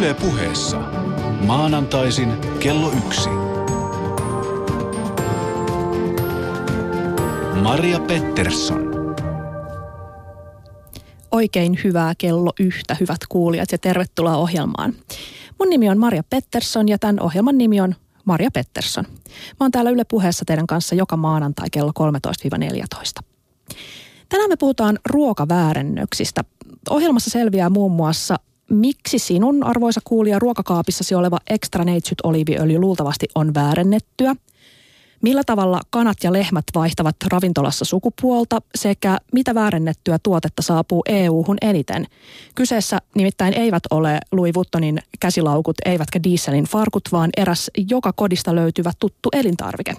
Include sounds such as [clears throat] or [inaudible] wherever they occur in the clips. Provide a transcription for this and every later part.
Yle puheessa. Maanantaisin kello yksi. Maria Pettersson. Oikein hyvää kello yhtä, hyvät kuulijat, ja tervetuloa ohjelmaan. Mun nimi on Maria Pettersson ja tämän ohjelman nimi on Maria Pettersson. Mä oon täällä Yle puheessa teidän kanssa joka maanantai kello 13-14. Tänään me puhutaan ruokaväärennöksistä. Ohjelmassa selviää muun muassa, miksi sinun, arvoisa kuulija, ruokakaapissasi oleva extra neitsyt oliiviöljy luultavasti on väärennettyä – Millä tavalla kanat ja lehmät vaihtavat ravintolassa sukupuolta sekä mitä väärennettyä tuotetta saapuu EU-hun eniten? Kyseessä nimittäin eivät ole Louis Vuittonin käsilaukut eivätkä dieselin farkut, vaan eräs joka kodista löytyvä tuttu elintarvike.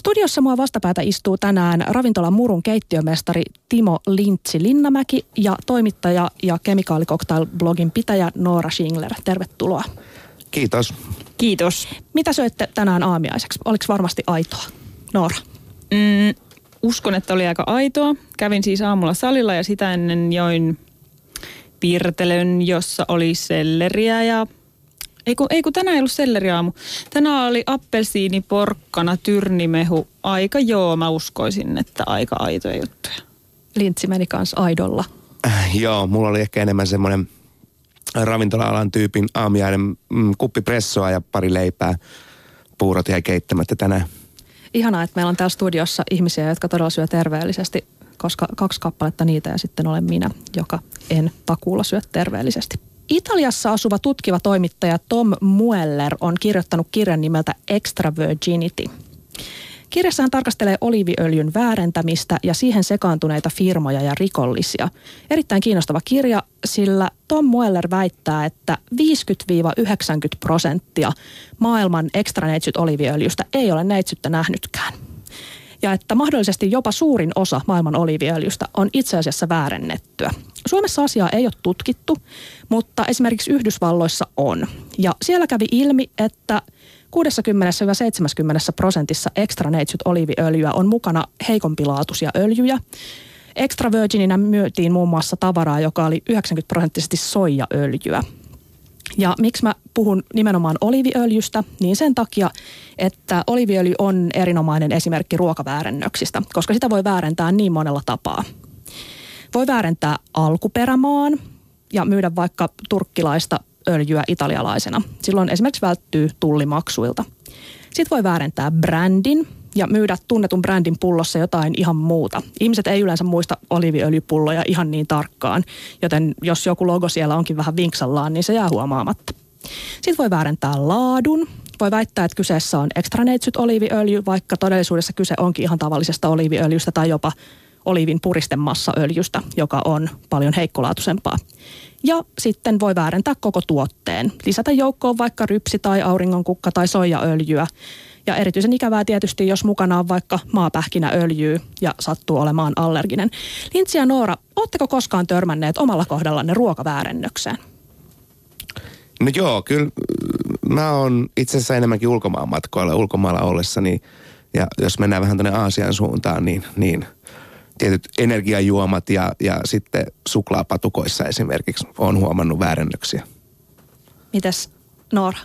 Studiossa mua vastapäätä istuu tänään ravintolan Murun keittiömestari Timo Lintsi Linnamäki ja toimittaja ja kemikaalikoktail-blogin pitäjä Noora Schingler. Tervetuloa. Kiitos. Kiitos. Mitä syötte tänään aamiaiseksi? Oliko varmasti aitoa? Noora? Mm, uskon, että oli aika aitoa. Kävin siis aamulla salilla ja sitä ennen join pirtelön, jossa oli selleriä ja... Ei kun, ei kun tänään ei ollut selleriaamu. Tänään oli appelsiini, porkkana, tyrnimehu. Aika joo, mä uskoisin, että aika aitoja juttuja. Lintsi meni kanssa aidolla. Äh, joo, mulla oli ehkä enemmän semmoinen ravintola-alan tyypin aamiainen mm, kuppi pressoa ja pari leipää. Puurot jäi keittämättä tänään. Ihanaa, että meillä on täällä studiossa ihmisiä, jotka todella syö terveellisesti, koska kaksi kappaletta niitä ja sitten olen minä, joka en takuulla syö terveellisesti. Italiassa asuva tutkiva toimittaja Tom Mueller on kirjoittanut kirjan nimeltä Extra Virginity – Kirjassa hän tarkastelee oliiviöljyn väärentämistä ja siihen sekaantuneita firmoja ja rikollisia. Erittäin kiinnostava kirja, sillä Tom Mueller väittää, että 50-90 prosenttia maailman extra neitsyt oliiviöljystä ei ole neitsyttä nähnytkään. Ja että mahdollisesti jopa suurin osa maailman oliiviöljystä on itse asiassa väärennettyä. Suomessa asiaa ei ole tutkittu, mutta esimerkiksi Yhdysvalloissa on. Ja siellä kävi ilmi, että 60-70 prosentissa extra neitsyt oliiviöljyä on mukana heikompilaatuisia öljyjä. Extra virgininä myytiin muun muassa tavaraa, joka oli 90 prosenttisesti soijaöljyä. Ja miksi mä puhun nimenomaan oliiviöljystä, niin sen takia, että oliiviöljy on erinomainen esimerkki ruokaväärennöksistä, koska sitä voi väärentää niin monella tapaa. Voi väärentää alkuperämaan ja myydä vaikka turkkilaista öljyä italialaisena. Silloin esimerkiksi välttyy tullimaksuilta. Sitten voi väärentää brändin ja myydä tunnetun brändin pullossa jotain ihan muuta. Ihmiset ei yleensä muista oliiviöljypulloja ihan niin tarkkaan, joten jos joku logo siellä onkin vähän vinksallaan, niin se jää huomaamatta. Sitten voi väärentää laadun. Voi väittää, että kyseessä on ekstraneitsyt oliiviöljy, vaikka todellisuudessa kyse onkin ihan tavallisesta oliiviöljystä tai jopa oliivin puristemassaöljystä, joka on paljon heikkolaatuisempaa. Ja sitten voi väärentää koko tuotteen. Lisätä joukkoon vaikka rypsi tai auringonkukka tai soijaöljyä. Ja erityisen ikävää tietysti, jos mukana on vaikka maapähkinäöljyä ja sattuu olemaan allerginen. Lintsi ja Noora, ootteko koskaan törmänneet omalla kohdallanne ruokaväärennökseen? No joo, kyllä mä oon itse asiassa enemmänkin ulkomaan matkoilla ulkomailla ollessani. Ja jos mennään vähän tuonne Aasian suuntaan, niin, niin – tietyt energiajuomat ja, ja sitten suklaapatukoissa esimerkiksi on huomannut väärennöksiä. Mitäs Noora?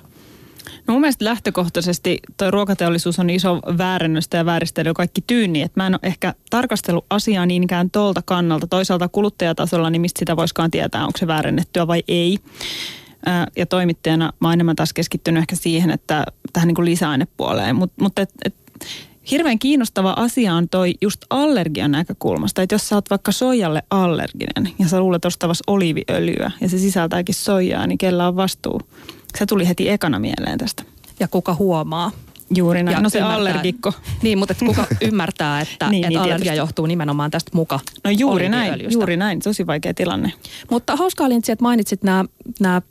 No mun mielestä lähtökohtaisesti tuo ruokateollisuus on iso väärennöstä ja vääristely kaikki tyyni. Että mä en ole ehkä tarkastellut asiaa niinkään tuolta kannalta. Toisaalta kuluttajatasolla, niin mistä sitä voiskaan tietää, onko se väärennettyä vai ei. Ja toimittajana mä oon enemmän taas keskittynyt ehkä siihen, että tähän niin kuin lisäainepuoleen. Mutta mut et, et, Hirveän kiinnostava asia on toi just allergian näkökulmasta, että jos sä oot vaikka soijalle allerginen ja sä luulet ostavas oliiviöljyä ja se sisältääkin soijaa, niin kellä on vastuu? Se tuli heti ekana mieleen tästä. Ja kuka huomaa? Juuri näin. Ja no se ymmärtää, allergikko. Niin, mutta kuka [laughs] ymmärtää, että, niin, että niin, allergia tietysti. johtuu nimenomaan tästä muka No juuri näin, juuri näin. Tosi vaikea tilanne. Mutta hauskaa Lintsi, että mainitsit nämä, nämä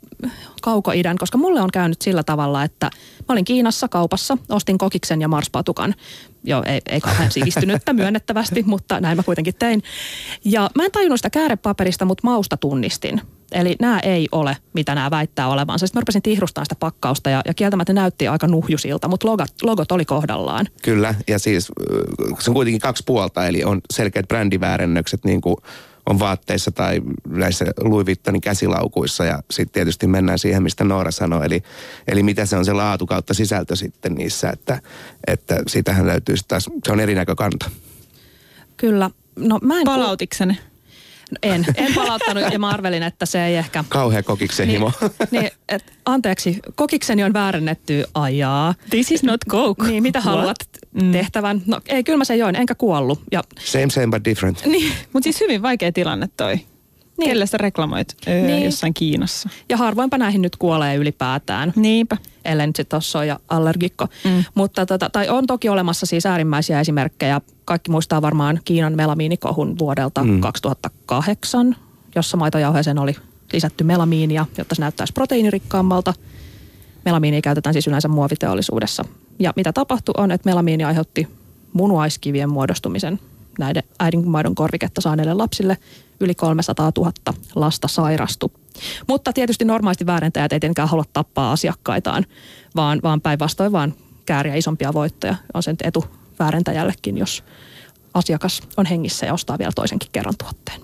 kaukoidän, koska mulle on käynyt sillä tavalla, että mä olin Kiinassa kaupassa, ostin kokiksen ja marspatukan. Joo, ei, ei kauhean sivistynyttä [laughs] myönnettävästi, mutta näin mä kuitenkin tein. Ja mä en tajunnut sitä käärepaperista, mutta mausta tunnistin. Eli nämä ei ole, mitä nämä väittää olevansa. Sitten mä rupesin tihrustamaan sitä pakkausta ja, ja kieltämättä näytti aika nuhjusilta, mutta logot, logot oli kohdallaan. Kyllä, ja siis se on kuitenkin kaksi puolta, eli on selkeät brändiväärennökset niin kuin on vaatteissa tai näissä Louis Vuittonin käsilaukuissa ja sitten tietysti mennään siihen, mistä Noora sanoi, eli, eli mitä se on se laatu kautta sisältö sitten niissä, että, että sitähän löytyy taas, se on eri näkökanta. Kyllä. No mä en... Palautikseni? No en, en palauttanut ja mä arvelin, että se ei ehkä... Kauhea kokiksen Niin, himo. niin, et, anteeksi, kokikseni on väärennetty ajaa. This is not coke. Niin, mitä What? haluat Mm. tehtävän? No ei, kyllä mä sen join, enkä kuollut. Ja, Same, same but different. niin, Mutta siis hyvin vaikea tilanne toi. Niin. Kelle sä reklamoit öö, Niin. jossain Kiinassa? ja harvoinpa näihin nyt kuolee ylipäätään. Niinpä. ellei nyt sitten ole soija allergikko. Mm. Mutta tota, tai on toki olemassa siis äärimmäisiä esimerkkejä. Kaikki muistaa varmaan Kiinan melamiinikohun vuodelta mm. 2008, jossa maitojauheeseen oli lisätty melamiinia, jotta se näyttäisi proteiinirikkaammalta. Melamiinia käytetään siis yleensä muoviteollisuudessa. Ja mitä tapahtui on, että melamiini aiheutti munuaiskivien muodostumisen näiden äidinmaidon korviketta saaneille lapsille. Yli 300 000 lasta sairastui. Mutta tietysti normaalisti väärentäjät ei tietenkään halua tappaa asiakkaitaan, vaan, vaan päinvastoin vaan kääriä isompia voittoja. On sen etu väärentäjällekin, jos asiakas on hengissä ja ostaa vielä toisenkin kerran tuotteen.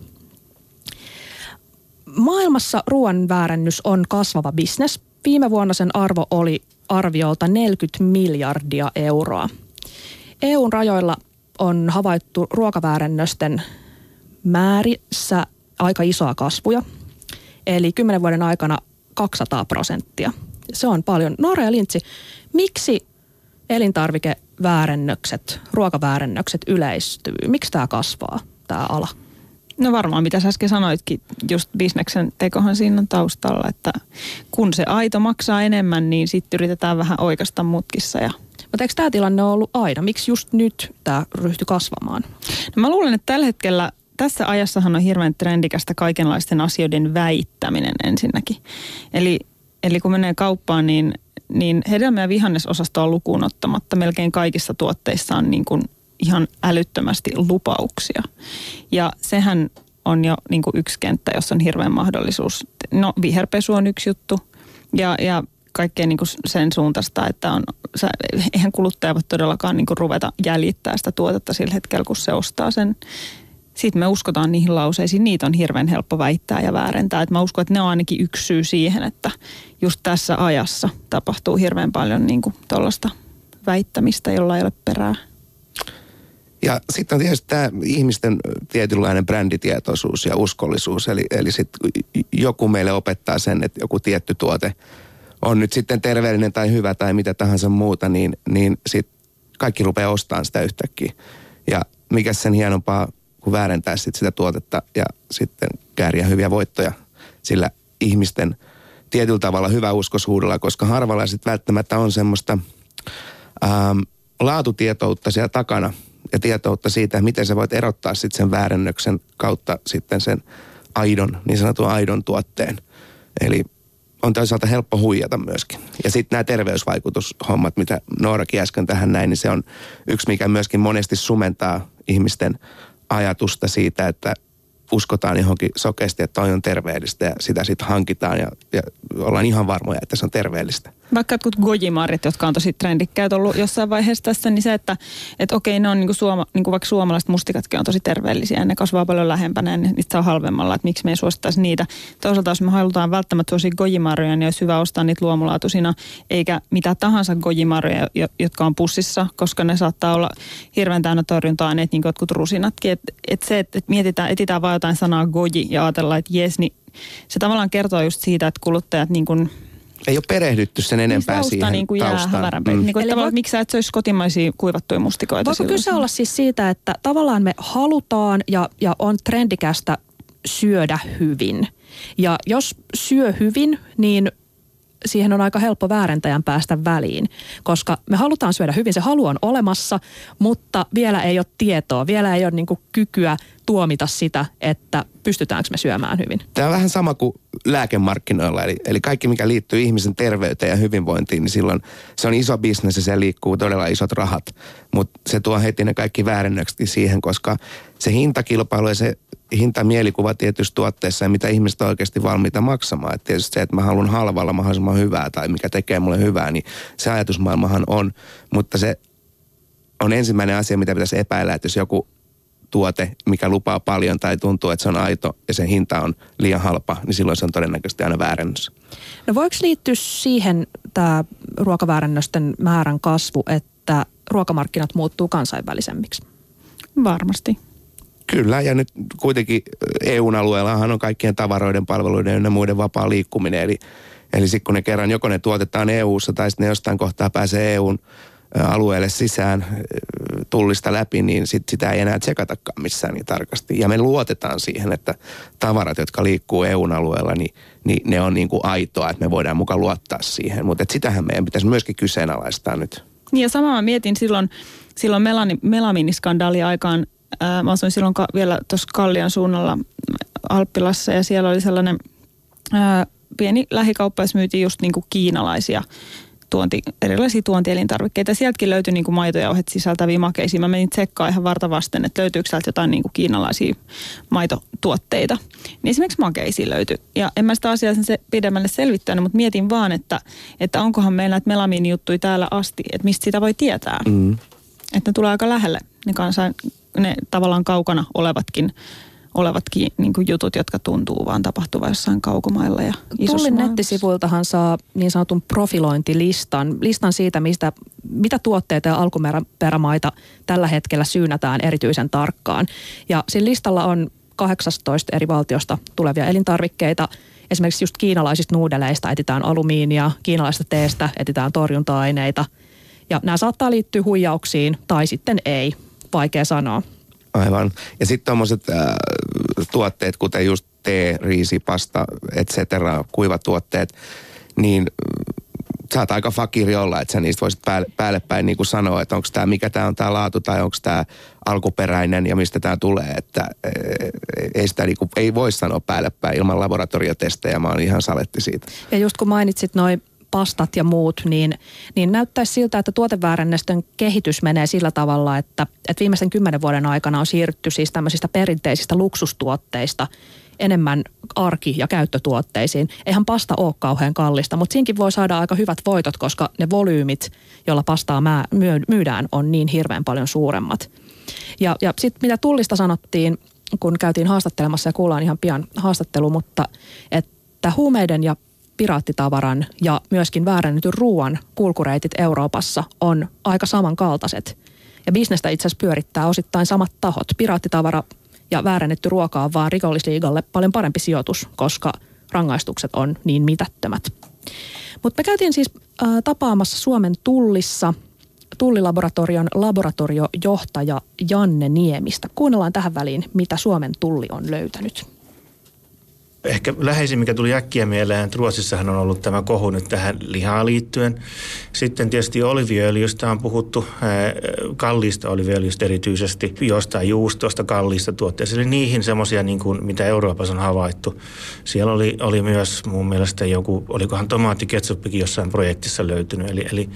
Maailmassa ruoan väärennys on kasvava bisnes. Viime vuonna sen arvo oli arviolta 40 miljardia euroa. EUn rajoilla on havaittu ruokaväärennösten määrissä aika isoa kasvuja. Eli 10 vuoden aikana 200 prosenttia. Se on paljon. Noora ja Lintsi, miksi elintarvikeväärennökset, ruokaväärennökset yleistyy? Miksi tämä kasvaa, tämä ala? No varmaan mitä sä äsken sanoitkin, just bisneksen tekohan siinä on taustalla, että kun se aito maksaa enemmän, niin sitten yritetään vähän oikasta mutkissa ja Mutta eikö tämä tilanne ole ollut aina? Miksi just nyt tämä ryhtyi kasvamaan? No mä luulen, että tällä hetkellä tässä ajassahan on hirveän trendikästä kaikenlaisten asioiden väittäminen ensinnäkin. Eli, eli kun menee kauppaan, niin, niin hedelmä- ja vihannesosastoa lukuun ottamatta melkein kaikissa tuotteissa on niin kuin ihan älyttömästi lupauksia. Ja sehän on jo niin kuin yksi kenttä, jossa on hirveän mahdollisuus. No viherpesu on yksi juttu ja, ja kaikkea niin kuin sen suuntaista, että on, sä, eihän kuluttaja voi todellakaan niin kuin ruveta jäljittää sitä tuotetta sillä hetkellä, kun se ostaa sen. Sitten me uskotaan niihin lauseisiin, niitä on hirveän helppo väittää ja väärentää. Et mä uskon, että ne on ainakin yksi syy siihen, että just tässä ajassa tapahtuu hirveän paljon niin tuollaista väittämistä, jolla ei ole perää. Ja sitten on tietysti tämä ihmisten tietynlainen bränditietoisuus ja uskollisuus. Eli, eli sit joku meille opettaa sen, että joku tietty tuote on nyt sitten terveellinen tai hyvä tai mitä tahansa muuta, niin, niin sitten kaikki rupeaa ostamaan sitä yhtäkkiä. Ja mikä sen hienompaa kuin väärentää sit sitä tuotetta ja sitten kääriä hyviä voittoja sillä ihmisten tietyllä tavalla hyvä uskosuudella, koska harvalla sitten välttämättä on semmoista ähm, laatutietoutta siellä takana ja tietoutta siitä, miten sä voit erottaa sitten sen väärennöksen kautta sitten sen aidon, niin sanotun aidon tuotteen. Eli on toisaalta helppo huijata myöskin. Ja sitten nämä terveysvaikutushommat, mitä Noorakin äsken tähän näin, niin se on yksi, mikä myöskin monesti sumentaa ihmisten ajatusta siitä, että uskotaan johonkin sokeasti, että toi on terveellistä ja sitä sitten hankitaan ja, ja ollaan ihan varmoja, että se on terveellistä. Vaikka jotkut gojimarit, jotka on tosi trendikkäät ollut jossain vaiheessa tässä, niin se, että et okei, ne on niinku suoma, niinku vaikka suomalaiset mustikatkin on tosi terveellisiä ja ne kasvaa paljon lähempänä ja niistä saa halvemmalla, että miksi me ei suosittaisi niitä. Toisaalta jos me halutaan välttämättä suosia gojimaroja, niin olisi hyvä ostaa niitä luomulaatuisina, eikä mitä tahansa gojimaroja, jo- jotka on pussissa, koska ne saattaa olla hirveän täynnä torjunta-aineet, niin kuin jotkut rusinatkin. Että et se, että et mietitään, etsitään vaan jotain sanaa goji ja ajatellaan, että jes, niin se tavallaan kertoo just siitä, että kuluttajat niin kuin Ei ole perehdytty sen enempää tausta siihen niin kuin jää taustaan. hämärämpi. Mm. Niin kuin, voit- miksi sä et söisi kotimaisia kuivattuja mustikoita Voiko silloin? kyse olla siis siitä, että tavallaan me halutaan ja, ja on trendikästä syödä hyvin. Ja jos syö hyvin, niin siihen on aika helppo väärentäjän päästä väliin, koska me halutaan syödä hyvin, se halu on olemassa, mutta vielä ei ole tietoa, vielä ei ole niin kykyä tuomita sitä, että pystytäänkö me syömään hyvin. Tämä on vähän sama kuin lääkemarkkinoilla, eli, eli kaikki mikä liittyy ihmisen terveyteen ja hyvinvointiin, niin silloin se on iso bisnes ja se liikkuu todella isot rahat. Mutta se tuo heti ne kaikki väärennökset siihen, koska se hintakilpailu ja se hintamielikuva tietysti tuotteessa ja mitä ihmiset on oikeasti valmiita maksamaan. Et tietysti se, että mä haluan halvalla mahdollisimman hyvää tai mikä tekee mulle hyvää, niin se ajatusmaailmahan on. Mutta se on ensimmäinen asia, mitä pitäisi epäillä, että jos joku tuote, mikä lupaa paljon tai tuntuu, että se on aito ja sen hinta on liian halpa, niin silloin se on todennäköisesti aina väärennös. No voiko liittyä siihen tämä ruokaväärännösten määrän kasvu, että ruokamarkkinat muuttuu kansainvälisemmiksi? Varmasti. Kyllä, ja nyt kuitenkin EUn alueellahan on kaikkien tavaroiden, palveluiden ja muiden vapaa liikkuminen. Eli, eli sitten kun ne kerran joko ne tuotetaan EUssa tai sitten ne jostain kohtaa pääsee EUn alueelle sisään tullista läpi, niin sit sitä ei enää tsekatakaan missään niin tarkasti. Ja me luotetaan siihen, että tavarat, jotka liikkuu EUn alueella, niin, niin ne on niin kuin aitoa, että me voidaan mukaan luottaa siihen. Mutta sitähän meidän pitäisi myöskin kyseenalaistaa nyt. Niin ja samaa mietin silloin, silloin melaminiskandaali aikaan, mä asuin silloin ka, vielä tuossa Kallian suunnalla Alppilassa ja siellä oli sellainen ää, pieni lähikauppa, jossa myytiin just niinku kiinalaisia tuonti, erilaisia tuontielintarvikkeita. Sieltäkin löytyi niin kuin maitojauhet sisältäviä makeisia. Mä menin tsekkaan ihan varta vasten, että löytyykö sieltä jotain niin kuin kiinalaisia maitotuotteita. Niin esimerkiksi makeisia löytyi. Ja en mä sitä asiaa sen se pidemmälle selvittänyt, mutta mietin vaan, että, että onkohan meillä näitä melamiinijuttuja täällä asti, että mistä sitä voi tietää. Mm. Että ne tulee aika lähelle, ne, kansain, ne tavallaan kaukana olevatkin olevatkin niin kuin jutut, jotka tuntuu vaan tapahtuvan jossain kaukomailla ja Tullin nettisivuiltahan saa niin sanotun profilointilistan, listan siitä, mistä, mitä tuotteita ja alkuperämaita tällä hetkellä syynätään erityisen tarkkaan. Ja siinä listalla on 18 eri valtiosta tulevia elintarvikkeita. Esimerkiksi just kiinalaisista nuudeleista etitään alumiinia, kiinalaista teestä etitään torjunta-aineita. Ja nämä saattaa liittyä huijauksiin tai sitten ei, vaikea sanoa. Aivan. Ja sitten tuommoiset äh, tuotteet, kuten just tee, riisi, pasta, et cetera, kuivatuotteet, niin saat aika fakiri olla, että sä niistä voisit päälle, päälle päin niin kuin sanoa, että onko tämä, mikä tämä on tämä laatu tai onko tämä alkuperäinen ja mistä tämä tulee. Että ei, sitä niin kuin, ei voi sanoa päälle päin ilman laboratoriotestejä, mä oon ihan saletti siitä. Ja just kun mainitsit noin pastat ja muut, niin, niin näyttäisi siltä, että tuoteväärännöstön kehitys menee sillä tavalla, että, että viimeisen kymmenen vuoden aikana on siirrytty siis tämmöisistä perinteisistä luksustuotteista enemmän arki- ja käyttötuotteisiin. Eihän pasta ole kauhean kallista, mutta siinkin voi saada aika hyvät voitot, koska ne volyymit, joilla pastaa myydään, on niin hirveän paljon suuremmat. Ja, ja sitten mitä tullista sanottiin, kun käytiin haastattelemassa ja kuullaan ihan pian haastattelu, mutta että huumeiden ja piraattitavaran ja myöskin väärännetyn ruoan kulkureitit Euroopassa on aika samankaltaiset. Ja bisnestä itse asiassa pyörittää osittain samat tahot. Piraattitavara ja väärännetty ruoka on vaan rikollisliigalle paljon parempi sijoitus, koska rangaistukset on niin mitättömät. Mutta me käytiin siis äh, tapaamassa Suomen tullissa tullilaboratorion laboratoriojohtaja Janne Niemistä. Kuunnellaan tähän väliin, mitä Suomen tulli on löytänyt. Ehkä läheisin, mikä tuli äkkiä mieleen, että Ruotsissahan on ollut tämä kohu nyt tähän lihaan liittyen. Sitten tietysti oliviöljystä on puhuttu, kalliista oliviöljystä erityisesti, jostain juustosta kalliista tuotteista. Eli niihin semmoisia, niin mitä Euroopassa on havaittu. Siellä oli, oli myös mun mielestä joku, olikohan tomaattiketsuppikin jossain projektissa löytynyt. Eli, eli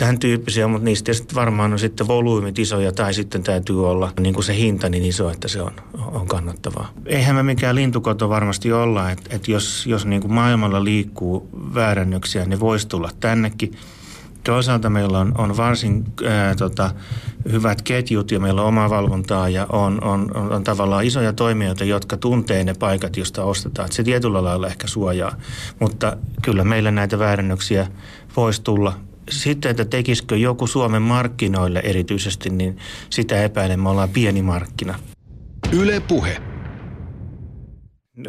tämän tyyppisiä, mutta niistä sitten varmaan on sitten volyymit isoja tai sitten täytyy olla niin kuin se hinta niin iso, että se on, on kannattavaa. Eihän me mikään lintukoto varmasti olla, että, että jos, jos niin kuin maailmalla liikkuu väärännöksiä, ne voisi tulla tännekin. Toisaalta meillä on, on varsin ää, tota, hyvät ketjut ja meillä on omaa valvontaa ja on, on, on, on tavallaan isoja toimijoita, jotka tuntee ne paikat, joista ostetaan. Että se tietyllä lailla ehkä suojaa, mutta kyllä meillä näitä väärännöksiä voisi tulla sitten, että tekisikö joku Suomen markkinoille erityisesti, niin sitä epäilen, me ollaan pieni markkina. Yle Puhe.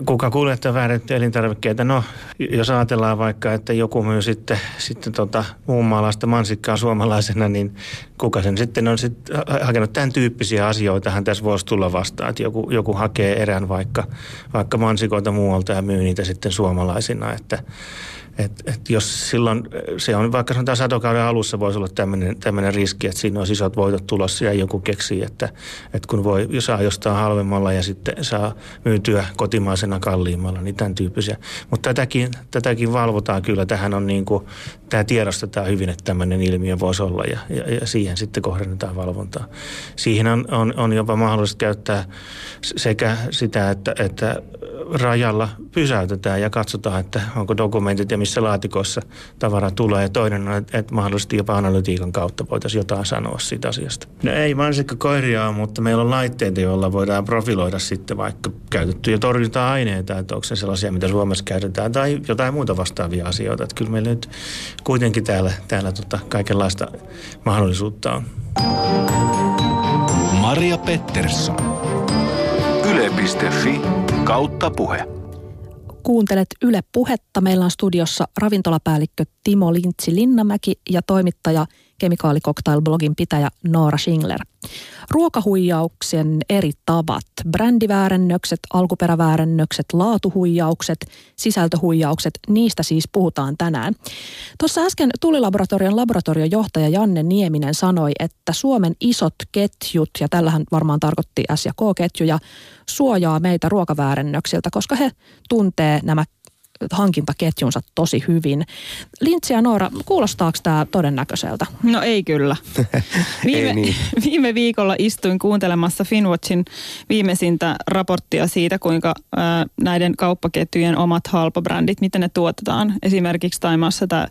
Kuka kuljettaa väärättyjä elintarvikkeita? No, jos ajatellaan vaikka, että joku myy sitten, sitten tota, muun maalaista mansikkaa suomalaisena, niin kuka sen sitten on sit hakenut tämän tyyppisiä asioita, hän tässä voisi tulla vastaan. Että joku, joku hakee erään vaikka, vaikka mansikoita muualta ja myy niitä sitten suomalaisina. Että et, et jos silloin, se on vaikka sanotaan satokauden alussa voisi olla tämmöinen riski, että siinä olisi isot voitot tulossa ja joku keksii, että, että kun voi, saa jostain halvemmalla ja sitten saa myytyä kotimaisena kalliimmalla, niin tämän tyyppisiä. Mutta tätäkin, tätäkin valvotaan kyllä. Tähän on niin kuin, tämä tiedostetaan hyvin, että tämmöinen ilmiö voisi olla ja, ja, ja siihen sitten kohdennetaan valvontaa. Siihen on, on, on jopa mahdollista käyttää sekä sitä, että, että rajalla pysäytetään ja katsotaan, että onko dokumentit ja missä laatikossa tavara tulee. Ja toinen on, että, että mahdollisesti jopa analytiikan kautta voitaisiin jotain sanoa siitä asiasta. No ei mansikkakoiria ole, mutta meillä on laitteita, joilla voidaan profiloida sitten vaikka käytettyjä torjunta-aineita, että onko se sellaisia, mitä Suomessa käytetään, tai jotain muuta vastaavia asioita. Että kyllä meillä nyt kuitenkin täällä, täällä tota kaikenlaista mahdollisuutta on. Maria Pettersson. Yle.fi kautta puhe. Kuuntelet Yle Puhetta. Meillä on studiossa ravintolapäällikkö Timo Lintsi Linnamäki ja toimittaja Kemikaalikoktail-blogin pitäjä Noora Schingler. Ruokahuijauksen eri tavat, brändiväärennökset, alkuperäväärennökset, laatuhuijaukset, sisältöhuijaukset, niistä siis puhutaan tänään. Tuossa äsken Tulilaboratorion laboratoriojohtaja Janne Nieminen sanoi, että Suomen isot ketjut, ja tällähän varmaan tarkoitti S- ja K-ketjuja, suojaa meitä ruokaväärennöksiltä, koska he tuntee nämä hankintaketjunsa tosi hyvin. Lintsi ja Noora, kuulostaako tämä todennäköiseltä? No ei kyllä. [laughs] Viime, ei niin. [laughs] viime viikolla istuin kuuntelemassa Finwatchin viimeisintä raporttia siitä, kuinka näiden kauppaketjujen omat halpabrändit, miten ne tuotetaan. Esimerkiksi Taimaassa tämä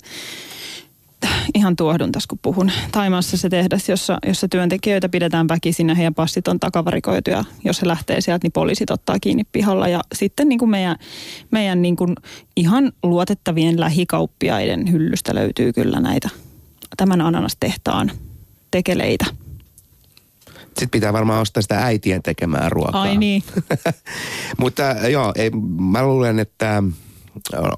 ihan tuohdun tässä kun puhun. Taimaassa se tehdas, jossa, jossa työntekijöitä pidetään väkisin ja heidän passit on takavarikoitu ja jos he lähtee sieltä, niin poliisit ottaa kiinni pihalla. Ja sitten niin kuin meidän, meidän niin kuin ihan luotettavien lähikauppiaiden hyllystä löytyy kyllä näitä tämän ananastehtaan tekeleitä. Sitten pitää varmaan ostaa sitä äitien tekemää ruokaa. Ai niin. [laughs] Mutta joo, ei, mä luulen, että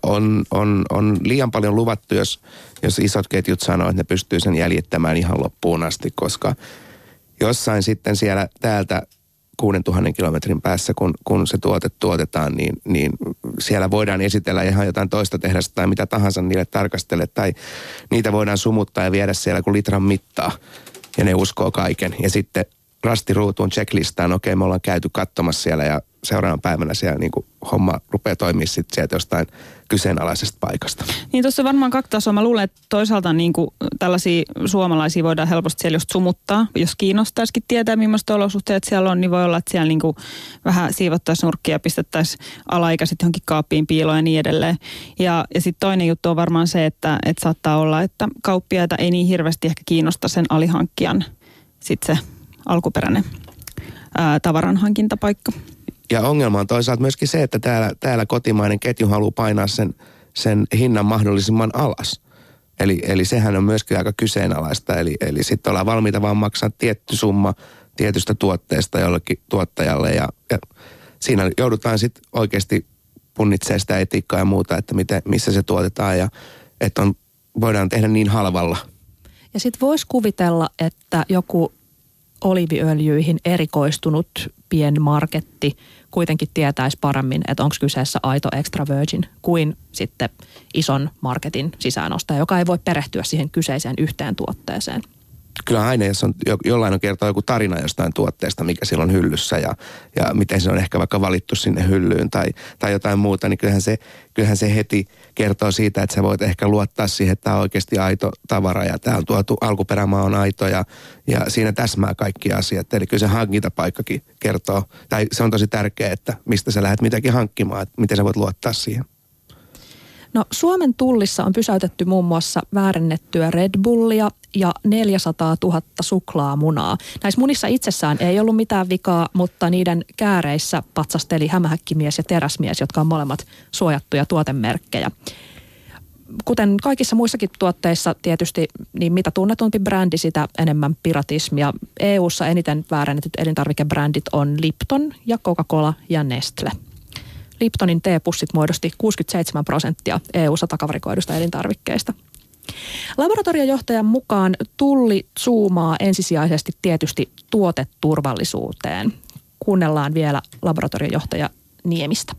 on, on, on liian paljon luvattu, jos, jos isot ketjut sanoo, että ne pystyy sen jäljittämään ihan loppuun asti, koska jossain sitten siellä täältä 6000 kilometrin päässä, kun, kun se tuote tuotetaan, niin, niin siellä voidaan esitellä ihan jotain toista tehdasta tai mitä tahansa niille tarkastelle. Tai niitä voidaan sumuttaa ja viedä siellä kuin litran mittaa ja ne uskoo kaiken. Ja sitten rastiruutuun checklistaan, okei me ollaan käyty katsomassa siellä ja seuraavan päivänä siellä niin kuin homma rupeaa toimia sitten sieltä jostain kyseenalaisesta paikasta. Niin tuossa varmaan kaksi tasoa. Mä luulen, että toisaalta niin kuin tällaisia suomalaisia voidaan helposti siellä just sumuttaa. Jos kiinnostaisikin tietää, millaista olosuhteet siellä on, niin voi olla, että siellä niin kuin vähän siivottaisiin nurkkia pistettäisiin alaikäiset johonkin kaappiin piiloon ja niin edelleen. Ja, ja sitten toinen juttu on varmaan se, että, että saattaa olla, että kauppiaita ei niin hirveästi ehkä kiinnosta sen alihankkijan sitten se alkuperäinen ää, tavaranhankintapaikka. Ja ongelma on toisaalta myöskin se, että täällä, täällä kotimainen ketju haluaa painaa sen, sen hinnan mahdollisimman alas. Eli, eli sehän on myöskin aika kyseenalaista. Eli, eli sitten ollaan valmiita vaan maksaa tietty summa tietystä tuotteesta jollekin tuottajalle. Ja, ja siinä joudutaan sitten oikeasti punnitsemaan sitä etiikkaa ja muuta, että miten, missä se tuotetaan ja että on, voidaan tehdä niin halvalla. Ja sitten voisi kuvitella, että joku oliviöljyihin erikoistunut pienmarketti kuitenkin tietäisi paremmin, että onko kyseessä aito extra virgin kuin sitten ison marketin sisäänostaja, joka ei voi perehtyä siihen kyseiseen yhteen tuotteeseen kyllä aina, jos on, jollain on kertoa joku tarina jostain tuotteesta, mikä siellä on hyllyssä ja, ja miten se on ehkä vaikka valittu sinne hyllyyn tai, tai jotain muuta, niin kyllähän se, kyllähän se heti kertoo siitä, että sä voit ehkä luottaa siihen, että tämä on oikeasti aito tavara ja tämä on tuotu, alkuperämaa on aito ja, ja siinä täsmää kaikki asiat. Eli kyllä se hankintapaikkakin kertoo, tai se on tosi tärkeää, että mistä sä lähdet mitäkin hankkimaan, että miten sä voit luottaa siihen. No Suomen tullissa on pysäytetty muun muassa väärennettyä Red Bullia ja 400 000 suklaamunaa. Näissä munissa itsessään ei ollut mitään vikaa, mutta niiden kääreissä patsasteli hämähäkkimies ja teräsmies, jotka on molemmat suojattuja tuotemerkkejä. Kuten kaikissa muissakin tuotteissa tietysti, niin mitä tunnetumpi brändi, sitä enemmän piratismia. EU-ssa eniten väärennetyt elintarvikebrändit on Lipton ja Coca-Cola ja Nestle. Liptonin teepussit muodosti 67 prosenttia EU-ssa takavarikoidusta elintarvikkeista. Laboratoriojohtajan mukaan tulli zoomaa ensisijaisesti tietysti tuoteturvallisuuteen. Kuunnellaan vielä laboratoriojohtaja Niemistä.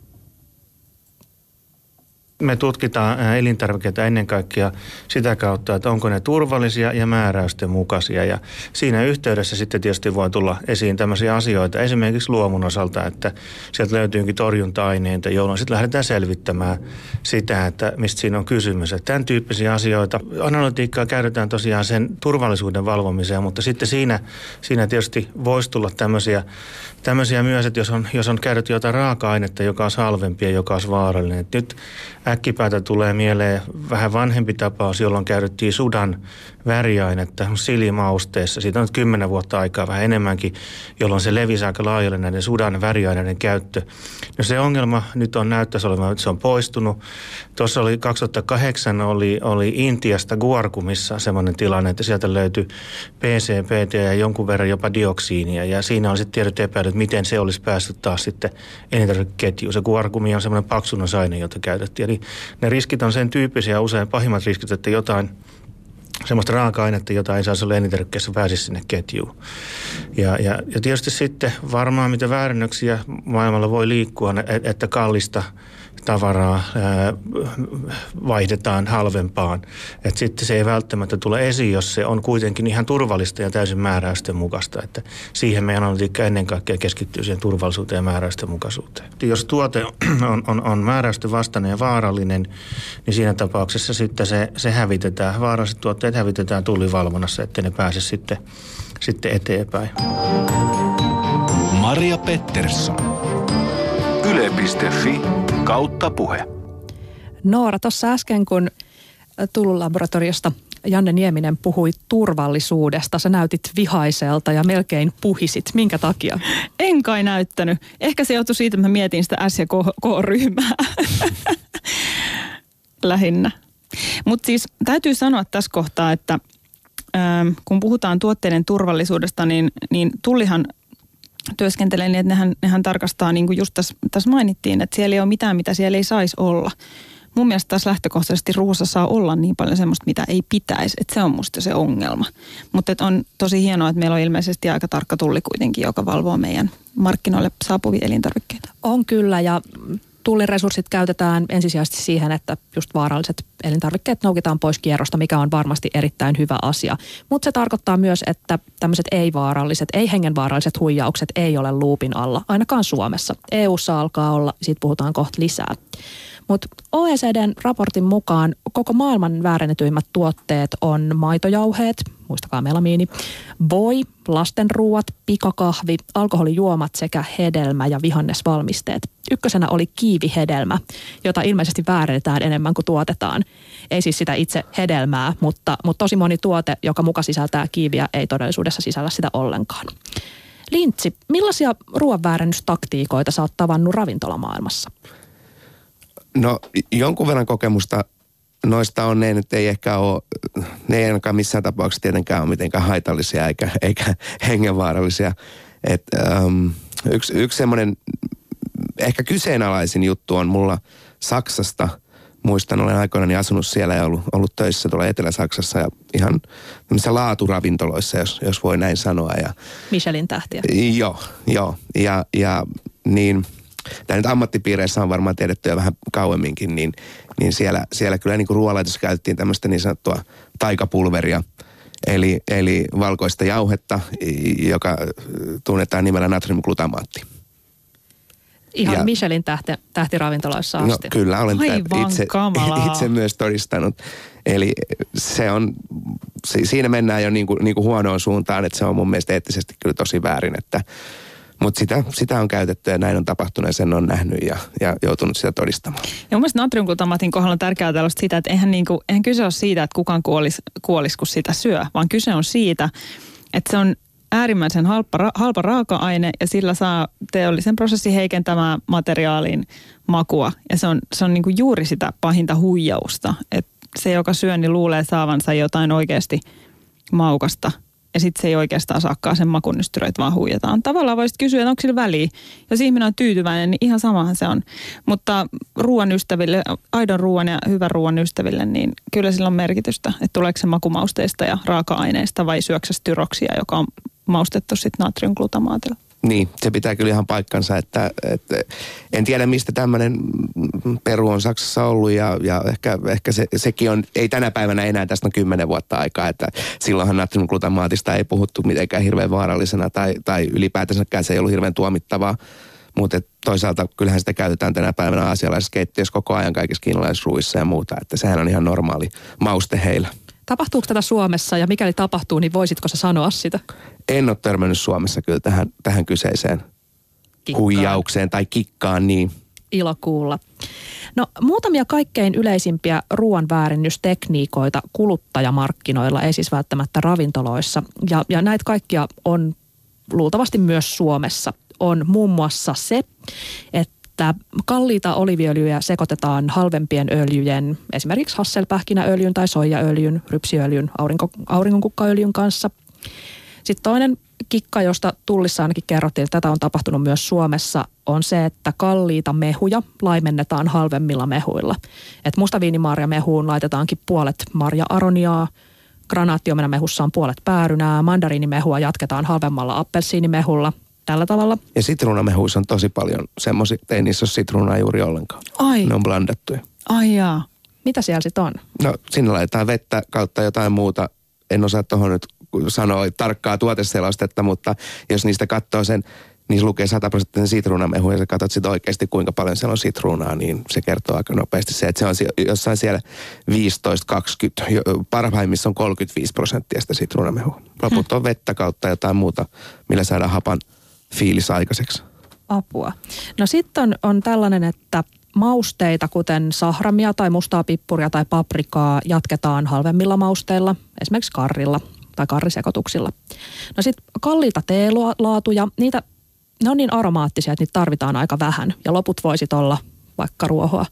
Me tutkitaan elintarvikkeita ennen kaikkea sitä kautta, että onko ne turvallisia ja määräysten mukaisia. Ja siinä yhteydessä sitten tietysti voi tulla esiin tämmöisiä asioita, esimerkiksi luomun osalta, että sieltä löytyykin torjunta-aineita, jolloin sitten lähdetään selvittämään sitä, että mistä siinä on kysymys. Että tämän tyyppisiä asioita. Analytiikkaa käytetään tosiaan sen turvallisuuden valvomiseen, mutta sitten siinä, siinä tietysti voisi tulla tämmöisiä, tämmöisiä myös, että jos on, jos on käytetty jotain raaka-ainetta, joka on halvempi ja joka on vaarallinen. Että nyt äkkipäätä tulee mieleen vähän vanhempi tapaus, jolloin käytettiin sudan väriainetta silimausteessa. Siitä on nyt kymmenen vuotta aikaa vähän enemmänkin, jolloin se levisi aika laajalle näiden sudan väriaineiden käyttö. No se ongelma nyt on näyttäisi olevan, että se on poistunut. Tuossa oli 2008 oli, oli Intiasta Guarkumissa semmoinen tilanne, että sieltä löytyi PCPT ja jonkun verran jopa dioksiinia. Ja siinä on sitten tiedot epäilyt, miten se olisi päässyt taas sitten elintarvikeketjuun. Se Guarkumi on semmoinen paksunosaine, jota käytettiin. Eli ne riskit on sen tyyppisiä usein pahimmat riskit, että jotain – semmoista raaka-ainetta, jota ei saisi olla elintarvikkeessa pääsisi sinne ketjuun. Ja, ja, ja tietysti sitten varmaan mitä väärännöksiä maailmalla voi liikkua, että kallista tavaraa vaihdetaan halvempaan. Et sitten se ei välttämättä tule esiin, jos se on kuitenkin ihan turvallista ja täysin määräysten mukaista. Että siihen meidän analytiikka ennen kaikkea keskittyy siihen turvallisuuteen ja määräysten mukaisuuteen. Jos tuote [clears throat] on, on, on määräysten vastainen ja vaarallinen, niin siinä tapauksessa sitten se, se hävitetään. Vaaralliset tuotteet hävitetään tullivalvonnassa, että ne pääse sitten, sitten eteenpäin. Maria Pettersson. Yle.fi kautta puhe. Noora, tuossa äsken kun Tullun laboratoriosta Janne Nieminen puhui turvallisuudesta. Sä näytit vihaiselta ja melkein puhisit. Minkä takia? En kai näyttänyt. Ehkä se johtui siitä, että mä mietin sitä S- ja K-ryhmää. [laughs] Lähinnä. Mutta siis täytyy sanoa tässä kohtaa, että ähm, kun puhutaan tuotteiden turvallisuudesta, niin, niin tullihan työskentelee niin, että nehän, nehän tarkastaa, niin kuin just tässä, tässä mainittiin, että siellä ei ole mitään, mitä siellä ei saisi olla. Mun mielestä taas lähtökohtaisesti ruoassa saa olla niin paljon semmoista, mitä ei pitäisi, että se on musta se ongelma. Mutta on tosi hienoa, että meillä on ilmeisesti aika tarkka tulli kuitenkin, joka valvoo meidän markkinoille saapuvia elintarvikkeita. On kyllä ja tulliresurssit käytetään ensisijaisesti siihen, että just vaaralliset elintarvikkeet noukitaan pois kierrosta, mikä on varmasti erittäin hyvä asia. Mutta se tarkoittaa myös, että tämmöiset ei-vaaralliset, ei-hengenvaaralliset huijaukset ei ole luupin alla, ainakaan Suomessa. EUssa alkaa olla, siitä puhutaan kohta lisää. Mutta OECDn raportin mukaan koko maailman väärennetyimmät tuotteet on maitojauheet, muistakaa melamiini, voi, lastenruuat, pikakahvi, alkoholijuomat sekä hedelmä- ja vihannesvalmisteet. Ykkösenä oli kiivihedelmä, jota ilmeisesti väärennetään enemmän kuin tuotetaan. Ei siis sitä itse hedelmää, mutta, mutta tosi moni tuote, joka muka sisältää kiiviä, ei todellisuudessa sisällä sitä ollenkaan. Lintsi, millaisia ruoanväärennystaktiikoita sä oot tavannut ravintolamaailmassa? No jonkun verran kokemusta noista on ne, että ei ehkä ole, ne ei ainakaan missään tapauksessa tietenkään ole mitenkään haitallisia eikä, eikä [laughs] hengenvaarallisia. Et, um, yksi, yksi semmoinen ehkä kyseenalaisin juttu on mulla Saksasta. Muistan, olen aikoinani asunut siellä ja ollut, ollut töissä tuolla Etelä-Saksassa ja ihan laaturavintoloissa, jos, jos voi näin sanoa. Ja, Michelin tähtiä. Joo, joo. Ja, ja niin – tämä nyt ammattipiireissä on varmaan tiedetty jo vähän kauemminkin, niin, niin siellä, siellä kyllä niin kuin ruoanlaitossa käytettiin tämmöistä niin sanottua taikapulveria, eli, eli valkoista jauhetta, joka tunnetaan nimellä natriumglutamaatti. Ihan ja, Michelin tähti, tähtiravintoloissa no asti. No, kyllä, olen itse, [laughs] itse myös todistanut. Eli se on, siinä mennään jo niin kuin, niin kuin huonoon suuntaan, että se on mun mielestä eettisesti kyllä tosi väärin, että mutta sitä, sitä on käytetty ja näin on tapahtunut ja sen on nähnyt ja, ja joutunut sitä todistamaan. Ja mun mielestä kohdalla on tärkeää tällaista sitä, että eihän, niinku, eihän kyse ole siitä, että kukaan kuolisi, kuolis, kun sitä syö, vaan kyse on siitä, että se on äärimmäisen halpa, halpa raaka-aine ja sillä saa teollisen prosessin heikentämään materiaalin makua. Ja se on, se on niinku juuri sitä pahinta huijausta, että se, joka syö, niin luulee saavansa jotain oikeasti maukasta – ja sitten se ei oikeastaan saakaan sen makunystyröitä, vaan huijataan. Tavallaan voisit kysyä, että onko sillä väliä. Jos ihminen on tyytyväinen, niin ihan samahan se on. Mutta ruoan ystäville, aidon ruoan ja hyvän ruoan ystäville, niin kyllä sillä on merkitystä, että tuleeko se makumausteista ja raaka-aineista vai syöksä joka on maustettu sitten natriumglutamaatilla. Niin, se pitää kyllä ihan paikkansa, että, että en tiedä mistä tämmöinen peru on Saksassa ollut ja, ja ehkä, ehkä se, sekin on, ei tänä päivänä enää tästä on kymmenen vuotta aikaa, että silloinhan natriumglutamaatista ei puhuttu mitenkään hirveän vaarallisena tai, tai ylipäätänsäkään se ei ollut hirveän tuomittavaa. Mutta toisaalta kyllähän sitä käytetään tänä päivänä asialaisessa keittiössä koko ajan kaikissa kiinalaisruissa ja muuta, että sehän on ihan normaali mauste heillä. Tapahtuuko tätä Suomessa ja mikäli tapahtuu, niin voisitko sä sanoa sitä? En ole törmännyt Suomessa kyllä tähän, tähän kyseiseen Kikkaan. huijaukseen tai kikkaan, niin Ilo kuulla. No muutamia kaikkein yleisimpiä ruoan väärennystekniikoita kuluttajamarkkinoilla, ei siis välttämättä ravintoloissa. Ja, ja näitä kaikkia on luultavasti myös Suomessa. On muun muassa se, että kalliita oliviöljyjä sekoitetaan halvempien öljyjen, esimerkiksi hasselpähkinäöljyn tai soijaöljyn, rypsiöljyn, aurinko, auringonkukkaöljyn kanssa. Sitten toinen kikka, josta tullissa ainakin kerrottiin, että tätä on tapahtunut myös Suomessa, on se, että kalliita mehuja laimennetaan halvemmilla mehuilla. Et mustaviinimarjamehuun laitetaankin puolet marja-aroniaa, granaattiomena-mehussa on puolet päärynää, mandariinimehua jatketaan halvemmalla appelsiinimehulla, tällä tavalla. Ja sitruunamehuissa on tosi paljon semmoisia, ei niissä ole sitruunaa juuri ollenkaan. Ai, Ne on blandattuja. ai jaa. Mitä siellä sitten on? No sinne laitetaan vettä kautta jotain muuta. En osaa tuohon nyt sanoa tarkkaa tuoteselostetta, mutta jos niistä katsoo sen, niin lukee 100 prosenttinen sitruunamehu ja sä katsot sitten oikeasti kuinka paljon siellä on sitruunaa, niin se kertoo aika nopeasti se, että se on jossain siellä 15-20, jo- parhaimmissa on 35 prosenttia sitä sitruunamehua. Loput on vettä kautta jotain muuta, millä saadaan hapan fiilis aikaiseksi. Apua. No sitten on, on tällainen, että mausteita, kuten sahramia tai mustaa pippuria tai paprikaa, jatketaan halvemmilla mausteilla, esimerkiksi karrilla tai karrisekotuksilla. No sitten kalliita teelaatuja, niitä, ne on niin aromaattisia, että niitä tarvitaan aika vähän ja loput voisit olla vaikka ruohoa.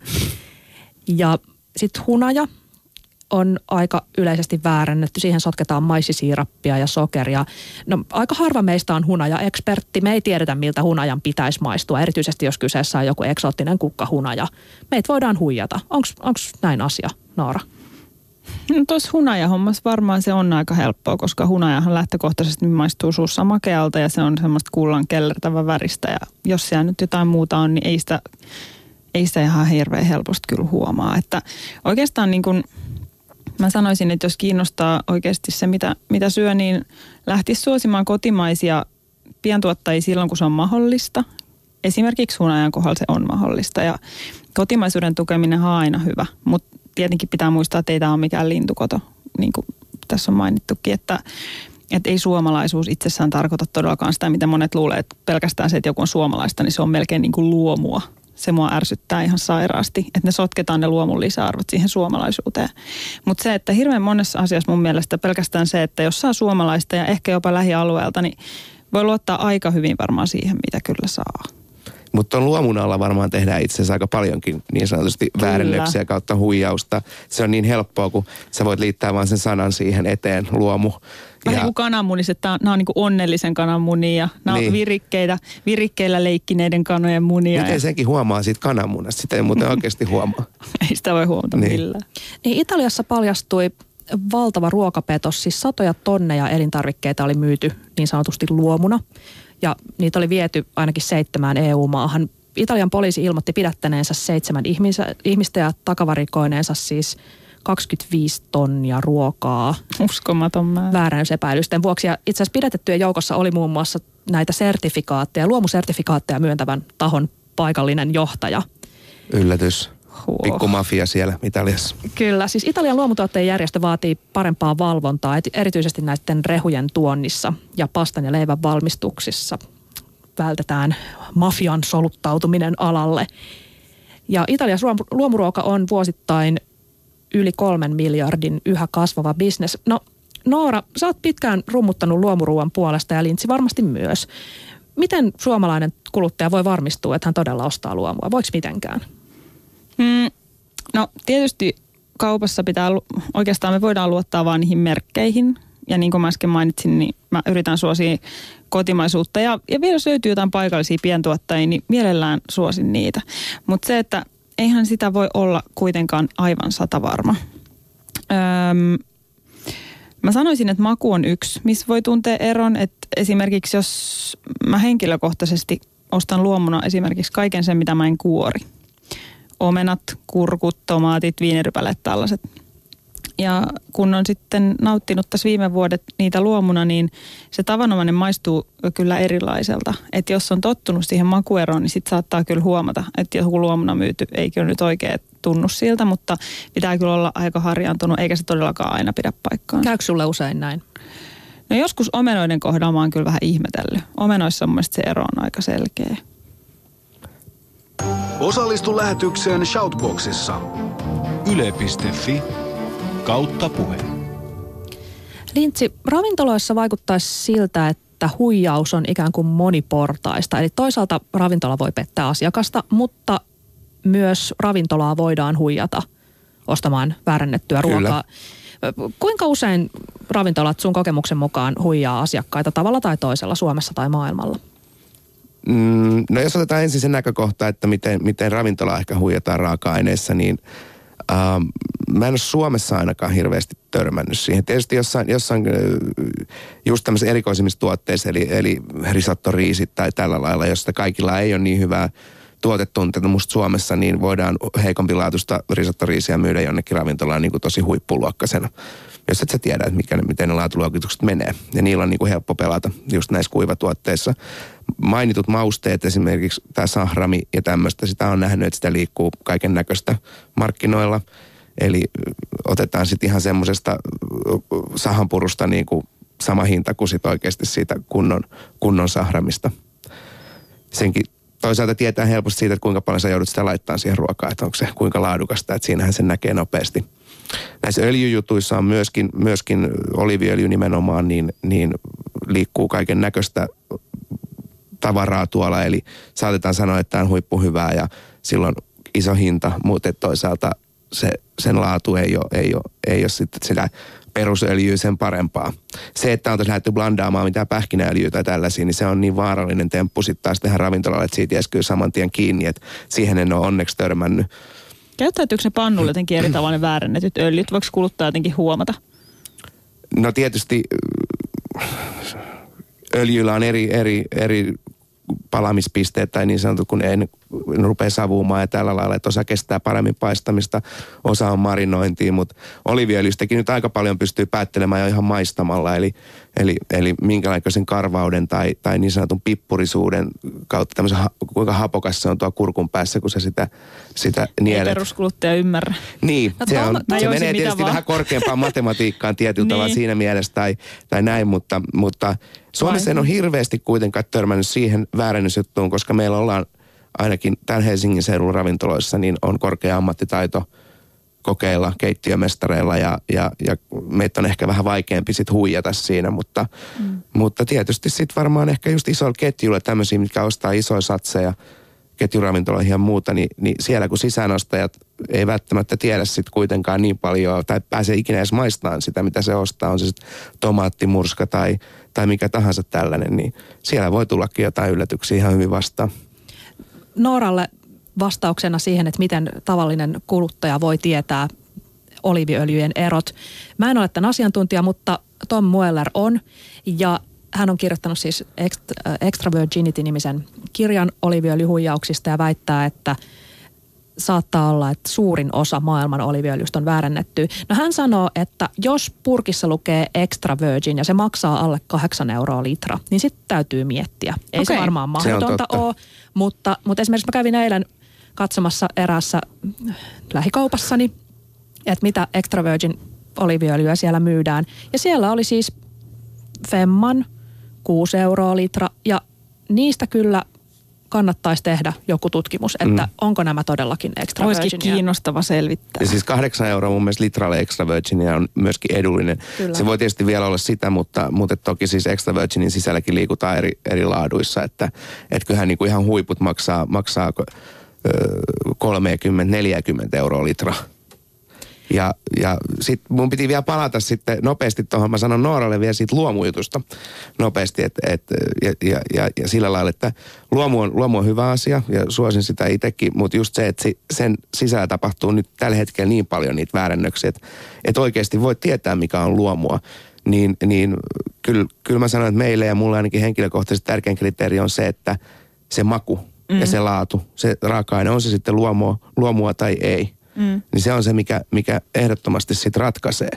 Ja sitten hunaja on aika yleisesti väärännetty. Siihen sotketaan maissisiirappia ja sokeria. No aika harva meistä on hunaja-ekspertti. Me ei tiedetä, miltä hunajan pitäisi maistua, erityisesti jos kyseessä on joku eksoottinen kukkahunaja. Meitä voidaan huijata. Onko näin asia, Noora? No tuossa hunajahommassa varmaan se on aika helppoa, koska hunajahan lähtökohtaisesti maistuu suussa makealta ja se on semmoista kullan kellertävä väristä. Ja jos siellä nyt jotain muuta on, niin ei sitä, ei sitä ihan hirveän helposti kyllä huomaa. Että oikeastaan niin kuin mä sanoisin, että jos kiinnostaa oikeasti se, mitä, mitä syö, niin lähtisi suosimaan kotimaisia pientuottajia silloin, kun se on mahdollista. Esimerkiksi hunajan kohdalla se on mahdollista ja kotimaisuuden tukeminen on aina hyvä, mutta tietenkin pitää muistaa, että ei tämä ole mikään lintukoto, niin kuin tässä on mainittukin, että, että ei suomalaisuus itsessään tarkoita todellakaan sitä, mitä monet luulee, että pelkästään se, että joku on suomalaista, niin se on melkein niin kuin luomua. Se mua ärsyttää ihan sairaasti, että ne sotketaan ne luomun lisäarvot siihen suomalaisuuteen. Mutta se, että hirveän monessa asiassa mun mielestä pelkästään se, että jos saa suomalaista ja ehkä jopa lähialueelta, niin voi luottaa aika hyvin varmaan siihen, mitä kyllä saa. Mutta tuon luomun alla varmaan tehdään itse asiassa aika paljonkin niin sanotusti Kyllä. väärennöksiä kautta huijausta. Se on niin helppoa, kun sä voit liittää vaan sen sanan siihen eteen, luomu. Vähän niin kuin kananmunis, että nämä on niin kuin onnellisen kananmunia ja nämä Niin. on virikkeitä, virikkeillä leikkineiden kanojen munia. Miten ja senkin huomaa siitä kananmunasta? Sitä ei muuten oikeasti huomaa. [laughs] Ei sitä voi huomata Niin. niin. millään. Niin Italiassa paljastui valtava ruokapetos, siis satoja tonneja elintarvikkeita oli myyty niin sanotusti luomuna. Ja niitä oli viety ainakin seitsemään EU-maahan. Italian poliisi ilmoitti pidättäneensä seitsemän ihmistä, ihmistä ja takavarikoineensa siis 25 tonnia ruokaa Uskomaton määrä. väärännösepäilysten vuoksi. Ja itse asiassa pidätettyjen joukossa oli muun muassa näitä sertifikaatteja, luomusertifikaatteja myöntävän tahon paikallinen johtaja. Yllätys. Huo. Pikku mafia siellä Italiassa. Kyllä, siis Italian luomutuottajien järjestö vaatii parempaa valvontaa, erityisesti näiden rehujen tuonnissa ja pastan ja leivän valmistuksissa. Vältetään mafian soluttautuminen alalle. Ja Italiassa luomu- luomuruoka on vuosittain yli kolmen miljardin yhä kasvava bisnes. No Noora, sä oot pitkään rummuttanut luomuruuan puolesta ja Lintsi varmasti myös. Miten suomalainen kuluttaja voi varmistua, että hän todella ostaa luomua? Voiko mitenkään? Mm, no tietysti kaupassa pitää, oikeastaan me voidaan luottaa vaan niihin merkkeihin. Ja niin kuin mä äsken mainitsin, niin mä yritän suosia kotimaisuutta. Ja, ja vielä jos löytyy jotain paikallisia pientuottajia, niin mielellään suosin niitä. Mutta se, että eihän sitä voi olla kuitenkaan aivan satavarma. Öm, mä sanoisin, että maku on yksi, missä voi tuntea eron, että esimerkiksi jos mä henkilökohtaisesti ostan luomuna esimerkiksi kaiken sen, mitä mä en kuori. Omenat, kurkut, tomaatit, viinirypäleet, tällaiset. Ja kun on sitten nauttinut tässä viime vuodet niitä luomuna, niin se tavanomainen maistuu kyllä erilaiselta. Että jos on tottunut siihen makueroon, niin sitten saattaa kyllä huomata, että joku luomuna myyty ei kyllä nyt oikein tunnu siltä, mutta pitää kyllä olla aika harjaantunut, eikä se todellakaan aina pidä paikkaan. Käykö sulle usein näin? No joskus omenoiden kohdalla mä oon kyllä vähän ihmetellyt. Omenoissa mun mielestä se ero on aika selkeä. Osallistu lähetykseen Shoutboxissa. Yle.fi kautta puhe. Lintsi, ravintoloissa vaikuttaisi siltä, että huijaus on ikään kuin moniportaista. Eli toisaalta ravintola voi pettää asiakasta, mutta myös ravintolaa voidaan huijata ostamaan väärännettyä Kyllä. ruokaa. Kuinka usein ravintolat sun kokemuksen mukaan huijaa asiakkaita tavalla tai toisella Suomessa tai maailmalla? Mm, no jos otetaan ensin se näkökohta, että miten, miten ravintola ehkä huijataan raaka-aineissa, niin ähm, mä en ole Suomessa ainakaan hirveästi törmännyt siihen. Tietysti jossain, jossain äh, just tämmöisissä erikoisimmissa tuotteissa, eli, eli risottoriisit tai tällä lailla, josta kaikilla ei ole niin hyvää tuotetuntemusta Suomessa, niin voidaan heikompi laatusta risottoriisiä myydä jonnekin ravintolaan niin kuin tosi huippuluokkaisena. Jos et sä tiedä, että mikä, miten ne laatuluokitukset menee. Ja niillä on niin kuin helppo pelata just näissä kuivatuotteissa. Mainitut mausteet, esimerkiksi tämä sahrami ja tämmöistä, sitä on nähnyt, että sitä liikkuu kaiken näköistä markkinoilla. Eli otetaan sitten ihan semmoisesta sahanpurusta niin kuin sama hinta kuin sit oikeasti siitä kunnon, kunnon sahramista. Senkin toisaalta tietää helposti siitä, että kuinka paljon sä joudut sitä laittaa siihen ruokaan, että onko se kuinka laadukasta, että siinähän sen näkee nopeasti. Näissä öljyjutuissa on myöskin, myöskin oliviöljy nimenomaan, niin, niin liikkuu kaiken näköistä tavaraa tuolla, eli saatetaan sanoa, että tämä on huippuhyvää ja silloin iso hinta, mutta toisaalta se, sen laatu ei ole, ei ole, ei ole sitten sitä perusöljyä sen parempaa. Se, että on tässä lähdetty blandaamaan mitään pähkinäöljyä tai tällaisia, niin se on niin vaarallinen temppu sitten taas tehdä ravintolalle, että siitä jäskyy saman tien kiinni, että siihen en ole onneksi törmännyt. Käyttäytyykö ne pannulle jotenkin eri tavalla ne väärennetyt öljyt? Voiko kuluttaja jotenkin huomata? No tietysti öljyllä on eri, eri, eri palamispisteet tai niin sanottu, kun ei ne rupea savumaan ja tällä lailla, että osa kestää paremmin paistamista, osa on marinointia, mutta oliviöljystäkin nyt aika paljon pystyy päättelemään jo ihan maistamalla, eli, eli, eli minkälaisen karvauden tai, tai niin sanotun pippurisuuden kautta tämmöisen, kuinka hapokas se on tuo kurkun päässä, kun se sitä, sitä Ei nielet. peruskuluttaja ymmärrä. Niin, No se, on, mä se menee tietysti vaan. vähän korkeampaan [laughs] matematiikkaan tietyllä tavalla Niin. siinä mielessä tai, tai näin, mutta, mutta Suomessa en ole hirveästi kuitenkaan törmännyt siihen väärennysjuttuun, koska meillä ollaan ainakin tämän Helsingin seudun ravintoloissa, niin on korkea ammattitaito kokeilla keittiömestareilla ja, ja, ja meitä on ehkä vähän vaikeampi sit huijata siinä, mutta, mm. mutta tietysti sitten varmaan ehkä just isoilla ketjuilla tämmöisiä, mitkä ostaa isoja satseja ketjuravintoloihin ja muuta, niin, niin siellä kun sisäänostajat ei välttämättä tiedä sit kuitenkaan niin paljon tai pääse ikinä edes maistamaan sitä, mitä se ostaa, on se sitten tomaattimurska tai, tai mikä tahansa tällainen, niin siellä voi tullakin jotain yllätyksiä ihan hyvin vastaan. Nooralle vastauksena siihen, että miten tavallinen kuluttaja voi tietää oliviöljyjen erot. Mä en ole tämän asiantuntija, mutta Tom Mueller on ja hän on kirjoittanut siis Ext- Extra Virginity-nimisen kirjan oliviöljyhuijauksista ja väittää, että saattaa olla, että suurin osa maailman oliviöljystä on väärennetty. No hän sanoo, että jos purkissa lukee extra virgin ja se maksaa alle 8 euroa litra, niin sitten täytyy miettiä. Ei se varmaan Se on mahdotonta totta. ole, mutta, mutta esimerkiksi mä kävin eilen katsomassa eräässä lähikaupassani, että mitä extra virgin oliviöljyä siellä myydään. Ja siellä oli siis Femman 6 euroa litra ja niistä kyllä kannattaisi tehdä joku tutkimus, että mm. onko nämä todellakin extra Olisikin virginia. kiinnostava selvittää. Ja siis kahdeksan euroa mun mielestä litralle extra virginia on myöskin edullinen. Kyllä. Se voi tietysti vielä olla sitä, mutta, mutta toki siis extra virginin sisälläkin liikutaan eri, eri laaduissa, että et kyllähän niinku ihan huiput maksaa, maksaa ö, 30-40 euroa litra. Ja, ja sitten mun piti vielä palata sitten nopeasti tuohon, mä sanon Nooralle vielä siitä luomujutusta nopeasti, et, et, ja, ja, ja, ja sillä lailla, että luomu on, luomu on hyvä asia ja suosin sitä itsekin, mutta just se, että si, sen sisällä tapahtuu nyt tällä hetkellä niin paljon niitä väärännöksiä, että et oikeasti voi tietää mikä on luomua. niin, niin kyllä, kyllä mä sanon, että meille ja mulle ainakin henkilökohtaisesti tärkein kriteeri on se, että se maku mm. ja se laatu, se raaka-aine, on se sitten luomua, luomua tai ei, mm. niin se on se, mikä, mikä ehdottomasti sitten ratkaisee.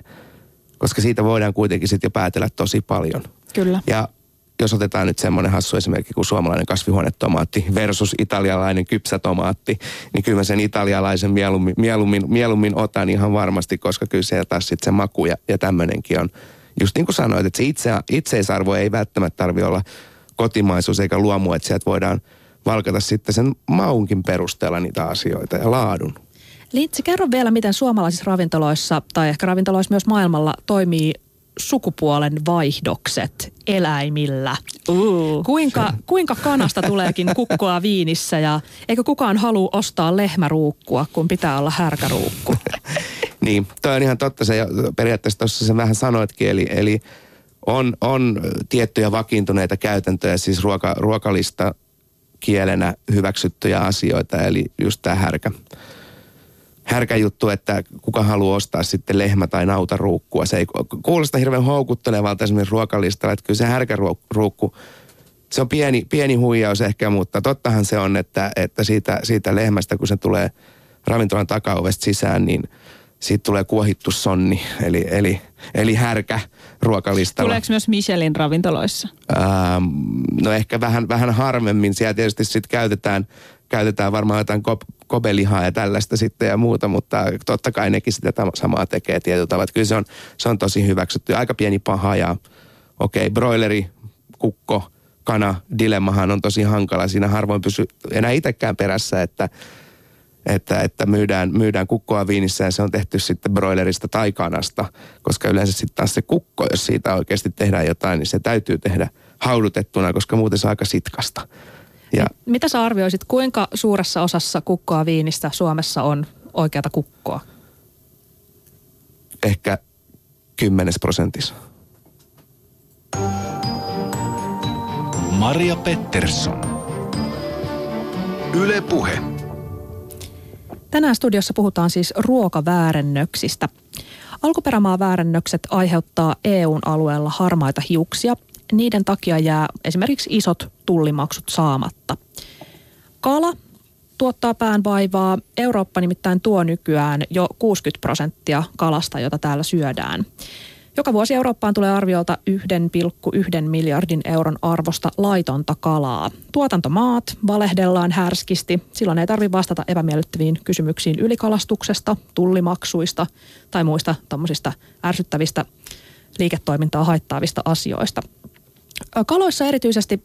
Koska siitä voidaan kuitenkin sitten jo päätellä tosi paljon. Kyllä. Ja jos otetaan nyt semmoinen hassu esimerkki kuin suomalainen kasvihuonetomaatti versus italialainen kypsätomaatti, niin kyllä mä sen italialaisen mieluummin, mieluummin, mieluummin otan ihan varmasti, koska kyllä se taas sitten se maku ja, ja tämmöinenkin on. Just niin kuin sanoit, että se itse, itseisarvo ei välttämättä tarvi olla kotimaisuus eikä luomu, että sieltä voidaan valkata sitten sen maunkin perusteella niitä asioita ja laadun. Lintsi, kerro vielä, miten suomalaisissa ravintoloissa tai ehkä ravintoloissa myös maailmalla toimii sukupuolen vaihdokset eläimillä. Uh. Kuinka, kuinka kanasta tuleekin kukkoa viinissä ja eikö kukaan halua ostaa lehmäruukkua, kun pitää olla härkäruukku? [laughs] niin, toi on ihan totta. Se periaatteessa tuossa sen vähän sanoitkin, eli, eli on, on tiettyjä vakiintuneita käytäntöjä, siis ruoka, ruokalista kielenä hyväksyttyjä asioita, eli just tämä härkä härkä juttu, että kuka haluaa ostaa sitten lehmä- tai nautaruukkua. Se ei kuulosta hirveän houkuttelevalta esimerkiksi ruokalistalla, että kyllä se härkäruukku, se on pieni, pieni huijaus ehkä, mutta tottahan se on, että, että siitä, siitä lehmästä, kun se tulee ravintolan takaovesta sisään, niin siitä tulee kuohittu sonni, eli, eli, eli härkä ruokalistalla. Tuleeko myös Michelin ravintoloissa? Ähm, no ehkä vähän, vähän harvemmin. Siellä tietysti sitten käytetään, käytetään varmaan jotain kobelihaa ja tällaista sitten ja muuta, mutta totta kai nekin sitä samaa tekee tietyllä tavalla. Kyllä se on, se on tosi hyväksytty. Aika pieni paha ja okei, okay, broileri, kukko, kana, dilemmahan on tosi hankala. Siinä harvoin pysy enää itsekään perässä, että, että, että myydään, myydään kukkoa viinissä ja se on tehty sitten broilerista tai kanasta, koska yleensä sitten taas se kukko, jos siitä oikeasti tehdään jotain, niin se täytyy tehdä haudutettuna, koska muuten se on aika sitkasta. Ja, Mitä sä arvioisit, kuinka suuressa osassa kukkoa viinistä Suomessa on oikeata kukkoa? Ehkä kymmenes prosentissa. Maria Pettersson. Yle Puhe. Tänään studiossa puhutaan siis ruokaväärennöksistä. Alkuperämaa väärennökset aiheuttaa EUn alueella harmaita hiuksia niiden takia jää esimerkiksi isot tullimaksut saamatta. Kala tuottaa pään vaivaa. Eurooppa nimittäin tuo nykyään jo 60 prosenttia kalasta, jota täällä syödään. Joka vuosi Eurooppaan tulee arviolta 1,1 miljardin euron arvosta laitonta kalaa. Tuotantomaat valehdellaan härskisti. Silloin ei tarvitse vastata epämiellyttäviin kysymyksiin ylikalastuksesta, tullimaksuista tai muista ärsyttävistä liiketoimintaa haittaavista asioista. Kaloissa erityisesti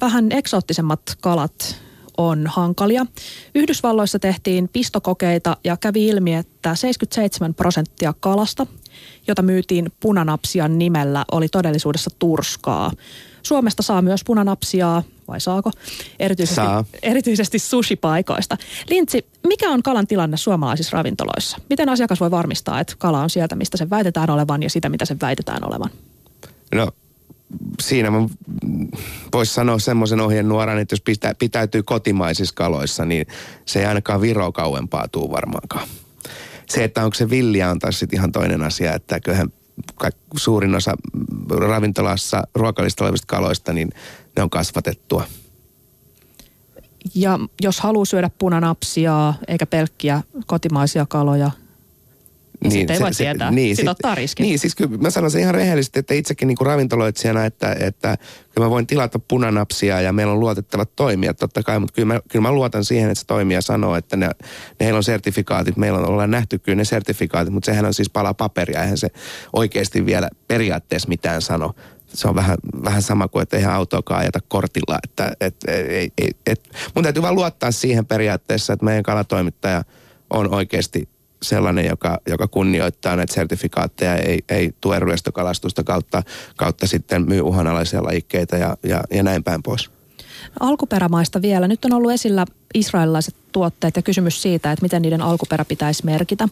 vähän eksoottisemmat kalat on hankalia. Yhdysvalloissa tehtiin pistokokeita ja kävi ilmi, että 77 prosenttia kalasta, jota myytiin punanapsian nimellä, oli todellisuudessa turskaa. Suomesta saa myös punanapsiaa, vai saako? Erityisesti, saa. erityisesti sushipaikoista. Lintsi, mikä on kalan tilanne suomalaisissa ravintoloissa? Miten asiakas voi varmistaa, että kala on sieltä, mistä se väitetään olevan ja sitä, mitä se väitetään olevan? No siinä mä voisi sanoa semmoisen ohjenuoran, että jos pitä, pitäytyy kotimaisissa kaloissa, niin se ei ainakaan Viro kauempaa tuu varmaankaan. Se, että onko se villiä on taas sitten ihan toinen asia, että kyllähän suurin osa ravintolassa ruokalista olevista kaloista, niin ne on kasvatettua. Ja jos haluaa syödä punanapsia eikä pelkkiä kotimaisia kaloja, niin, niin sitten ei voi se, tietää. Niin, sitten ottaa riskin. Niin, siis kyllä mä sanon sen ihan rehellisesti, että itsekin niin kuin ravintoloitsijana, että, että kyllä mä voin tilata punanapsia ja meillä on luotettavat toimijat totta kai, mutta kyllä mä, kyllä mä luotan siihen, että se toimija sanoo, että ne, ne heillä on sertifikaatit, meillä on ollaan nähty kyllä ne sertifikaatit, mutta sehän on siis pala paperia, eihän se oikeasti vielä periaatteessa mitään sano se on vähän, vähän sama kuin, että eihän autoakaan ajata kortilla. Että, et, et, et, et, mun täytyy vaan luottaa siihen periaatteessa, että meidän kalatoimittaja on oikeasti sellainen, joka, joka kunnioittaa näitä sertifikaatteja, ei, ei tue ryöstökalastusta kautta, kautta sitten myy uhanalaisia lajikkeita ja, ja, ja näin päin pois. Alkuperämaista vielä. Nyt on ollut esillä israelilaiset tuotteet ja kysymys siitä, että miten niiden alkuperä pitäisi merkitä.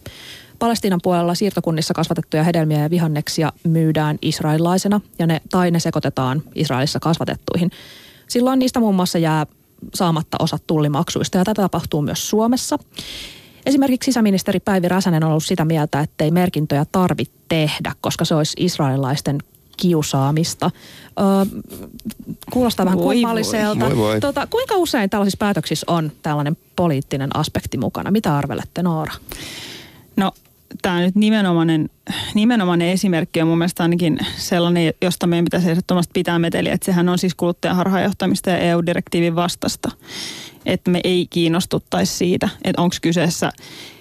Palestiinan puolella siirtokunnissa kasvatettuja hedelmiä ja vihanneksia myydään israelilaisena ja ne, tai ne sekoitetaan Israelissa kasvatettuihin. Silloin niistä muun muassa jää saamatta osat tullimaksuista ja tätä tapahtuu myös Suomessa. Esimerkiksi sisäministeri Päivi Räsänen on ollut sitä mieltä, että ei merkintöjä tarvitse tehdä, koska se olisi israelilaisten kiusaamista. Öö, kuulostaa vähän Voi kummalliselta. voi. Voi voi. Tota, kuinka usein tällaisissa päätöksissä on tällainen poliittinen aspekti mukana? Mitä arvelette, Noora? No tämä nyt nimenomainen, nimenomainen esimerkki on mun mielestä ainakin sellainen, josta meidän pitäisi ehdottomasti pitää meteliä, että sehän on siis kuluttajan harhaanjohtamista ja EU-direktiivin vastasta. Että me ei kiinnostuttaisi siitä, että onko kyseessä,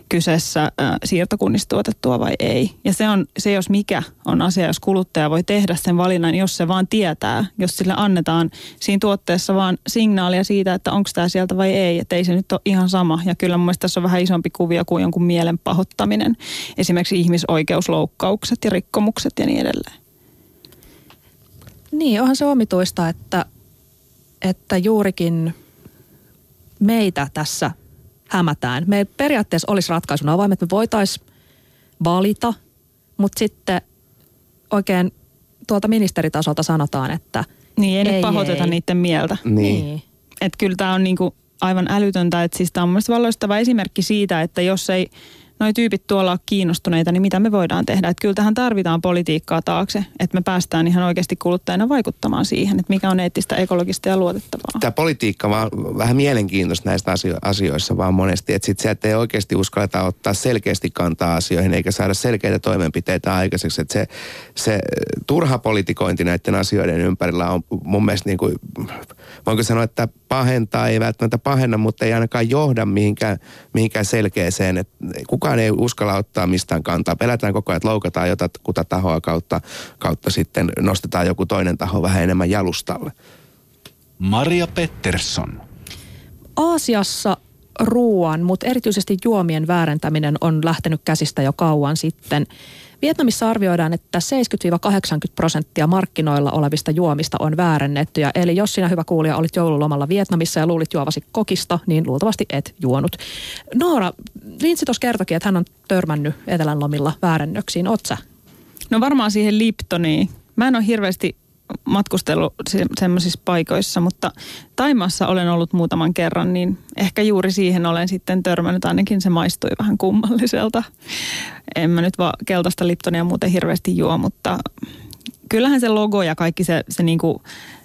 kyseessä äh, siirtokunnista tuotettua vai ei. Ja se on se, jos mikä on asia, jos kuluttaja voi tehdä sen valinnan, jos se vaan tietää, jos sille annetaan siinä tuotteessa vaan signaalia siitä, että onko tämä sieltä vai ei. Että ei se nyt ole ihan sama. Ja kyllä mun tässä on vähän isompi kuvio kuin jonkun mielen pahoittaminen. Esimerkiksi ihmisoikeusloukkaukset ja rikkomukset ja niin edelleen. Niin, onhan se omituista, että, että juurikin meitä tässä hämätään. Me periaatteessa olisi ratkaisun avain, että me voitaisiin valita, mutta sitten oikein tuolta ministeritasolta sanotaan, että Niin, ei, Ei, nyt pahoiteta ei. niiden mieltä. Niin. Että kyllä tämä on niinku aivan älytöntä, että siis tämä on mielestäni valloistava esimerkki siitä, että jos ei noi tyypit tuolla ole kiinnostuneita, niin mitä me voidaan tehdä. Että kyllä tähän tarvitaan politiikkaa taakse, että me päästään ihan oikeasti kuluttajana vaikuttamaan siihen, että mikä on eettistä, ekologista ja luotettavaa. Tämä politiikka vaan vähän mielenkiintoista näistä asio- asioissa vaan monesti. Että sit se, että ei oikeasti uskalleta ottaa selkeästi kantaa asioihin eikä saada selkeitä toimenpiteitä aikaiseksi. Että se, se turha politikointi näiden asioiden ympärillä on mun mielestä niin kuin, voinko sanoa, että pahentaa, ei välttämättä pahenna, mutta ei ainakaan johda mihinkään, mihinkään selkeäseen. Että kukaan ei uskalla ottaa mistään kantaa. Pelätään koko ajan, että loukataan jotakuta tahoa kautta, kautta sitten nostetaan joku toinen taho vähän enemmän jalustalle. Maria Pettersson. Aasiassa ruoan, mutta erityisesti juomien väärentäminen on lähtenyt käsistä jo kauan sitten. Vietnamissa arvioidaan, että 70-80 prosenttia markkinoilla olevista juomista on väärennettyjä. Eli jos sinä hyvä kuulija olit joululomalla Vietnamissa ja luulit juovasi kokista, niin luultavasti et juonut. Noora, Linssi tuossa kertokin, että hän on törmännyt Etelän lomilla väärennöksiin. Oot sä? No varmaan siihen Liptoniin. Mä en ole hirveästi matkustellut se- semmoisissa paikoissa, mutta Taimassa olen ollut muutaman kerran, niin ehkä juuri siihen olen sitten törmännyt. Ainakin se maistui vähän kummalliselta. En mä nyt vaan keltaista Liptonia muuten hirveästi juo, mutta kyllähän se logo ja kaikki se, se, niinku,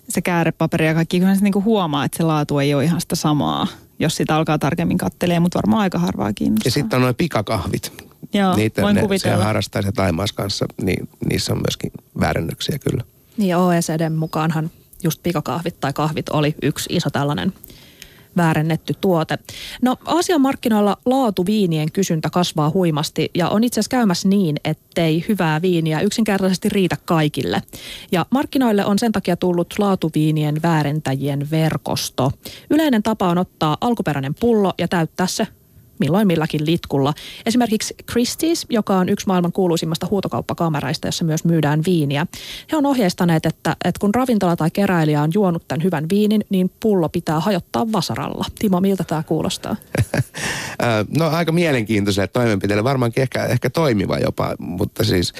se käärepaperi ja kaikki, kyllähän se niinku huomaa, että se laatu ei ole ihan sitä samaa, jos sitä alkaa tarkemmin kattelee, mutta varmaan aika harvaa kiinnostaa. Ja sitten on noin pikakahvit. Joo, Niitä voin ne, kuvitella. Se harrastaa se Taimaas kanssa, niin niissä on myöskin väärennöksiä kyllä. Niin OECDn mukaanhan just pikakahvit tai kahvit oli yksi iso tällainen väärennetty tuote. No Aasian markkinoilla laatuviinien kysyntä kasvaa huimasti ja on itse asiassa käymässä niin, ettei hyvää viiniä yksinkertaisesti riitä kaikille. Ja markkinoille on sen takia tullut laatuviinien väärentäjien verkosto. Yleinen tapa on ottaa alkuperäinen pullo ja täyttää se milloin milläkin litkulla. Esimerkiksi Christie's, joka on yksi maailman kuuluisimmasta huutokauppakameraista, jossa myös myydään viiniä. He on ohjeistaneet, että, että kun ravintola tai keräilijä on juonut tämän hyvän viinin, niin pullo pitää hajottaa vasaralla. Timo, miltä tämä kuulostaa? [laughs] No aika mielenkiintoiselle toimenpiteelle, varmaankin ehkä, ehkä toimiva jopa, mutta siis,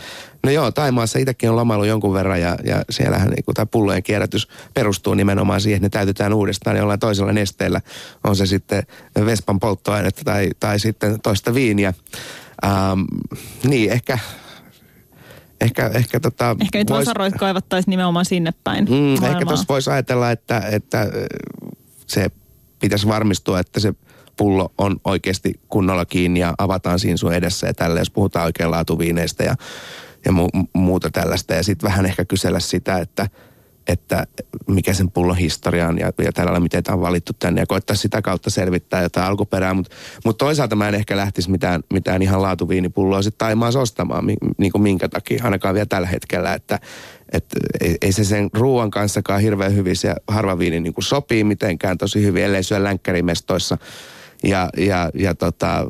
no joo, Taimaassa itsekin on lomailu jonkun verran ja, ja siellähän niin tämä pullojen kierrätys perustuu nimenomaan siihen, että ne täytetään uudestaan jollain toisella nesteellä, on se sitten Vespan polttoainetta tai, tai sitten toista viiniä. Ähm, niin, ehkä, ehkä, ehkä tota... Ehkä nyt vois- vasaroit kaivattaisiin nimenomaan sinne päin Mm, ehkä tuossa voisi ajatella, että, että ö, se pitäisi varmistua, että se pullo on oikeasti kunnolla kiinni ja avataan siinä sun edessä ja tällä, jos puhutaan oikein laatuviineistä ja, ja mu- muuta tällaista. Ja sitten vähän ehkä kysellä sitä, että, että mikä sen pullon historia on ja, ja tällä miten tämä on valittu tänne ja koittaa sitä kautta selvittää jotain alkuperää. Mutta mut toisaalta mä en ehkä lähtisi mitään, mitään ihan laatuviinipulloa sitten Taimaassa ostamaan, mi, niin kuin minkä takia, ainakaan vielä tällä hetkellä, että et ei, ei se sen ruoan kanssakaan hirveän hyvin se harva viini niin sopii mitenkään tosi hyvin, ellei syö länkkärimestoissa. Ja, ja, ja tota,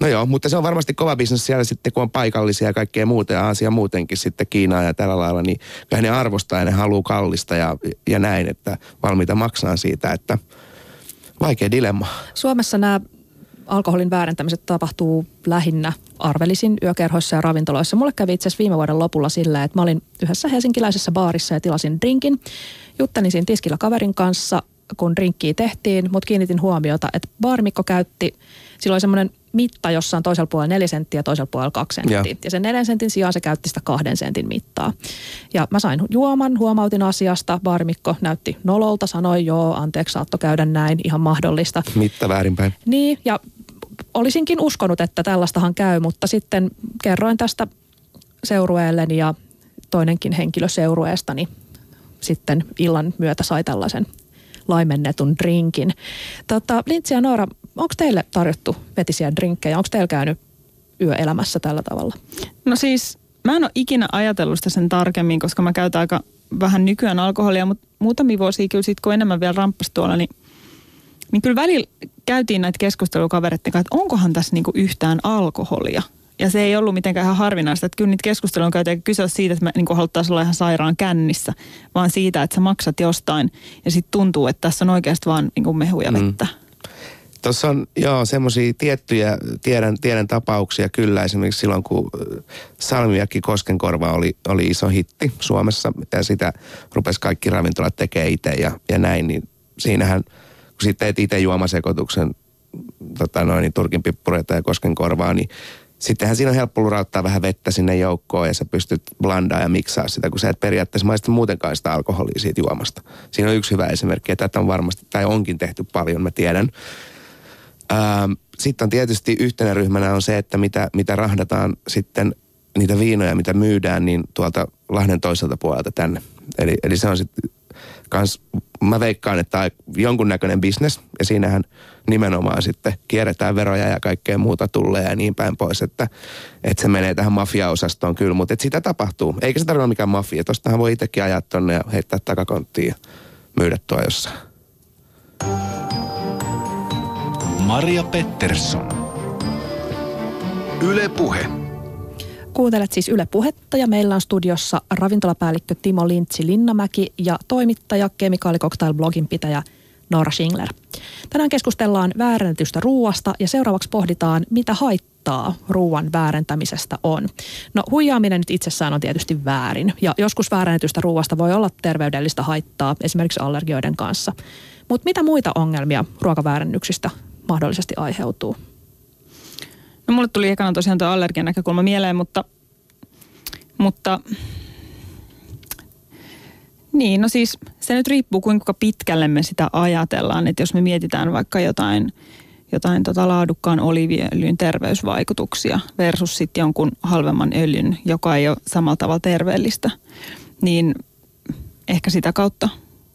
no joo, mutta se on varmasti kova bisnes siellä sitten, kun on paikallisia ja kaikkea muuta ja Aasia muutenkin sitten Kiinaa ja tällä lailla, niin kyllä ne arvostaa ja ne haluaa kallista ja, ja näin, että valmiita maksaa siitä, että vaikea dilemma. Suomessa nämä alkoholin väärentämiset tapahtuu lähinnä arvelisin yökerhoissa ja ravintoloissa. Mulle kävi itse asiassa viime vuoden lopulla sillä, että mä olin yhdessä helsinkiläisessä baarissa ja tilasin drinkin. Juttelin siinä tiskillä kaverin kanssa, kun drinkkiä tehtiin, mutta kiinnitin huomiota, että baarimikko käytti, sillä oli semmoinen mitta, jossa on toisella puolella neljä senttiä ja toisella puolella kaksi senttiä. Joo. Ja sen neljän sentin sijaan se käytti sitä kahden sentin mittaa. Ja mä sain juoman, huomautin asiasta. Baarimikko näytti nololta, sanoi joo, anteeksi, saatto käydä näin, ihan mahdollista. Mitta väärinpäin. Niin, ja olisinkin uskonut, että tällaistahan käy, mutta sitten kerroin tästä seurueelleni ja toinenkin henkilö seurueestani sitten illan myötä sai tällaisen laimennetun drinkin. Tota, Lintsi ja Noora, onko teille tarjottu vetisiä drinkkejä? Onko teillä käynyt yöelämässä tällä tavalla? No siis mä en ole ikinä ajatellut sitä sen tarkemmin, koska mä käytän aika vähän nykyään alkoholia, mutta muutamia vuosia kyllä sit, kun enemmän vielä ramppas tuolla, niin, niin kyllä välillä käytiin näitä keskusteluja kavereiden kanssa, että onkohan tässä niinku yhtään alkoholia. Ja se ei ollut mitenkään ihan harvinaista, että kyllä niitä keskusteluja on käyty eikä kyse siitä, että me niin haluttaisiin olla ihan sairaan kännissä, vaan siitä, että sä maksat jostain ja sitten tuntuu, että tässä on oikeasti vaan niin mehuja vettä. Mm. Tuossa on joo semmoisia tiettyjä, tiedän, tiedän tapauksia kyllä. Esimerkiksi silloin, kun Salmiakki Koskenkorva oli, oli iso hitti Suomessa ja sitä rupesi kaikki ravintolat tekemään itse ja, ja näin, niin siinähän, kun sitten teet itse juomasekoituksen tota noin, niin Turkin pippureita ja Koskenkorvaa, niin sittenhän siinä on helppo lurauttaa vähän vettä sinne joukkoon ja sä pystyt blandaa ja miksaa sitä, kun sä et periaatteessa maista muutenkaan sitä alkoholia siitä juomasta. Siinä on yksi hyvä esimerkki, että tätä on varmasti, tai onkin tehty paljon, mä tiedän. Ähm, sitten on tietysti yhtenä ryhmänä on se, että mitä, mitä rahdataan sitten niitä viinoja, mitä myydään, niin tuolta Lahden toiselta puolelta tänne. Eli, eli se on sitten kans, mä veikkaan, että on jonkunnäköinen bisnes ja siinähän nimenomaan sitten kierretään veroja ja kaikkea muuta tulee ja niin päin pois, että, että se menee tähän mafiaosastoon kyllä, mutta että sitä tapahtuu. Eikä se tarvitse mikään mafia. Tostahan voi itsekin ajaa tonne ja heittää takakonttiin ja myydä tuo jossain. Maria Pettersson. Yle Puhe. Kuuntelet siis Yle Puhetta ja meillä on studiossa ravintolapäällikkö Timo Lintsi Linnamäki ja toimittaja, kemikaalikoktail-blogin pitäjä Noora Schingler. Tänään keskustellaan väärennetystä ruuasta ja seuraavaksi pohditaan, mitä haittaa ruuan väärentämisestä on. No huijaaminen nyt itsessään on tietysti väärin ja joskus väärennetystä ruuasta voi olla terveydellistä haittaa esimerkiksi allergioiden kanssa. Mutta mitä muita ongelmia ruokaväärännyksistä mahdollisesti aiheutuu? No mulle tuli ekana tosiaan tuo allergian näkökulma mieleen, mutta, mutta niin, no siis se nyt riippuu kuinka pitkälle me sitä ajatellaan. Että jos me mietitään vaikka jotain, jotain tota laadukkaan oliiviöljyn terveysvaikutuksia versus sitten jonkun halvemman öljyn, joka ei ole samalla tavalla terveellistä, niin ehkä sitä kautta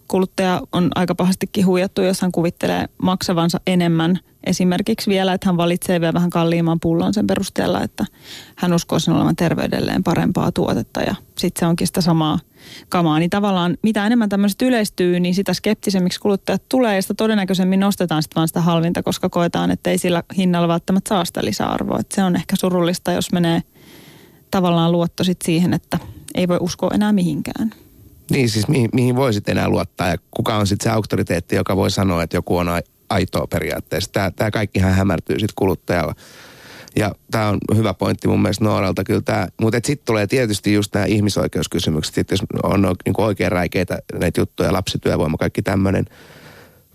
kuluttaja on aika pahastikin huijattu, jos hän kuvittelee maksavansa enemmän esimerkiksi vielä, että hän valitsee vielä vähän kalliimman pullon sen perusteella, että hän uskoo sen olevan terveydelleen parempaa tuotetta ja sitten se onkin sitä samaa kamaa. Niin tavallaan mitä enemmän tämmöiset yleistyy, niin sitä skeptisemmiksi kuluttajat tulee ja sitä todennäköisemmin nostetaan sitten vaan sitä halvinta, koska koetaan, että ei sillä hinnalla välttämättä saa sitä lisäarvoa. Et se on ehkä surullista, jos menee tavallaan luotto sit siihen, että ei voi uskoa enää mihinkään. Niin siis mihin, mihin voisit enää luottaa ja kuka on sitten se auktoriteetti, joka voi sanoa, että joku on aitoa periaatteessa. Tämä, tämä kaikkihan hämärtyy sitten kuluttajalla. Ja tämä on hyvä pointti mun mielestä Nooralta kyllä tämä. Mutta sitten tulee tietysti just nämä ihmisoikeuskysymykset, että jos on niin oikein räikeitä näitä juttuja, lapsityövoima, kaikki tämmöinen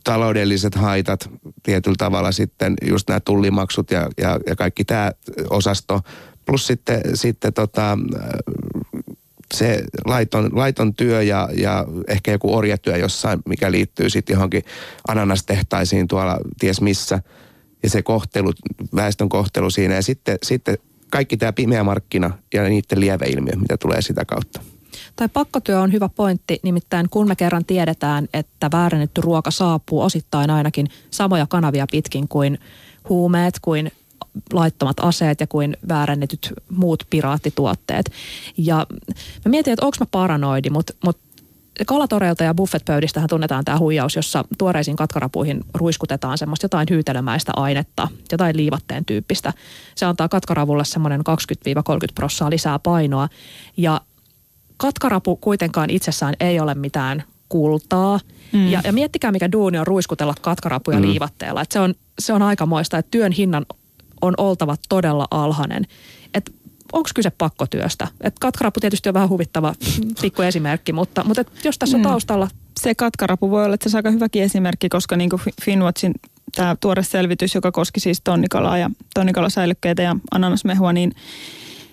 taloudelliset haitat tietyllä tavalla sitten, just nämä tullimaksut ja, ja, ja kaikki tämä osasto. Plus sitten, sitten tota, se laiton, laiton työ ja, ja ehkä joku orjatyö jossain, mikä liittyy sitten johonkin ananastehtaisiin tuolla ties missä. Ja se kohtelu, väestön kohtelu siinä. Ja sitten, sitten kaikki tämä pimeä markkina ja niiden lieveilmiö, mitä tulee sitä kautta. Tai pakkotyö on hyvä pointti, nimittäin kun me kerran tiedetään, että väärennetty ruoka saapuu osittain ainakin samoja kanavia pitkin kuin huumeet, kuin laittomat aseet ja kuin väärännetyt muut piraattituotteet. Ja mä mietin, että onko mä paranoidi, mutta mut kalatoreilta ja buffetpöydistähän tunnetaan tämä huijaus, jossa tuoreisiin katkarapuihin ruiskutetaan semmoista jotain hyytelemäistä ainetta, jotain liivatteen tyyppistä. Se antaa katkaravulle semmoinen 20-30 prossaa lisää painoa. Ja katkarapu kuitenkaan itsessään ei ole mitään kultaa. Mm. Ja, ja miettikää, mikä duuni on ruiskutella katkarapuja mm. liivatteella. Et se, on, se on aikamoista, että työn hinnan on oltava todella alhainen. Et onko kyse pakkotyöstä? Et katkarapu tietysti on vähän huvittava pikku esimerkki, mutta, mutta et jos tässä on mm. taustalla... Se katkarapu voi olla että se on aika hyväkin esimerkki, koska niin kuin Finwatchin tämä tuore selvitys, joka koski siis tonnikalaa ja tonnikalasäilykkeitä ja ananasmehua, niin,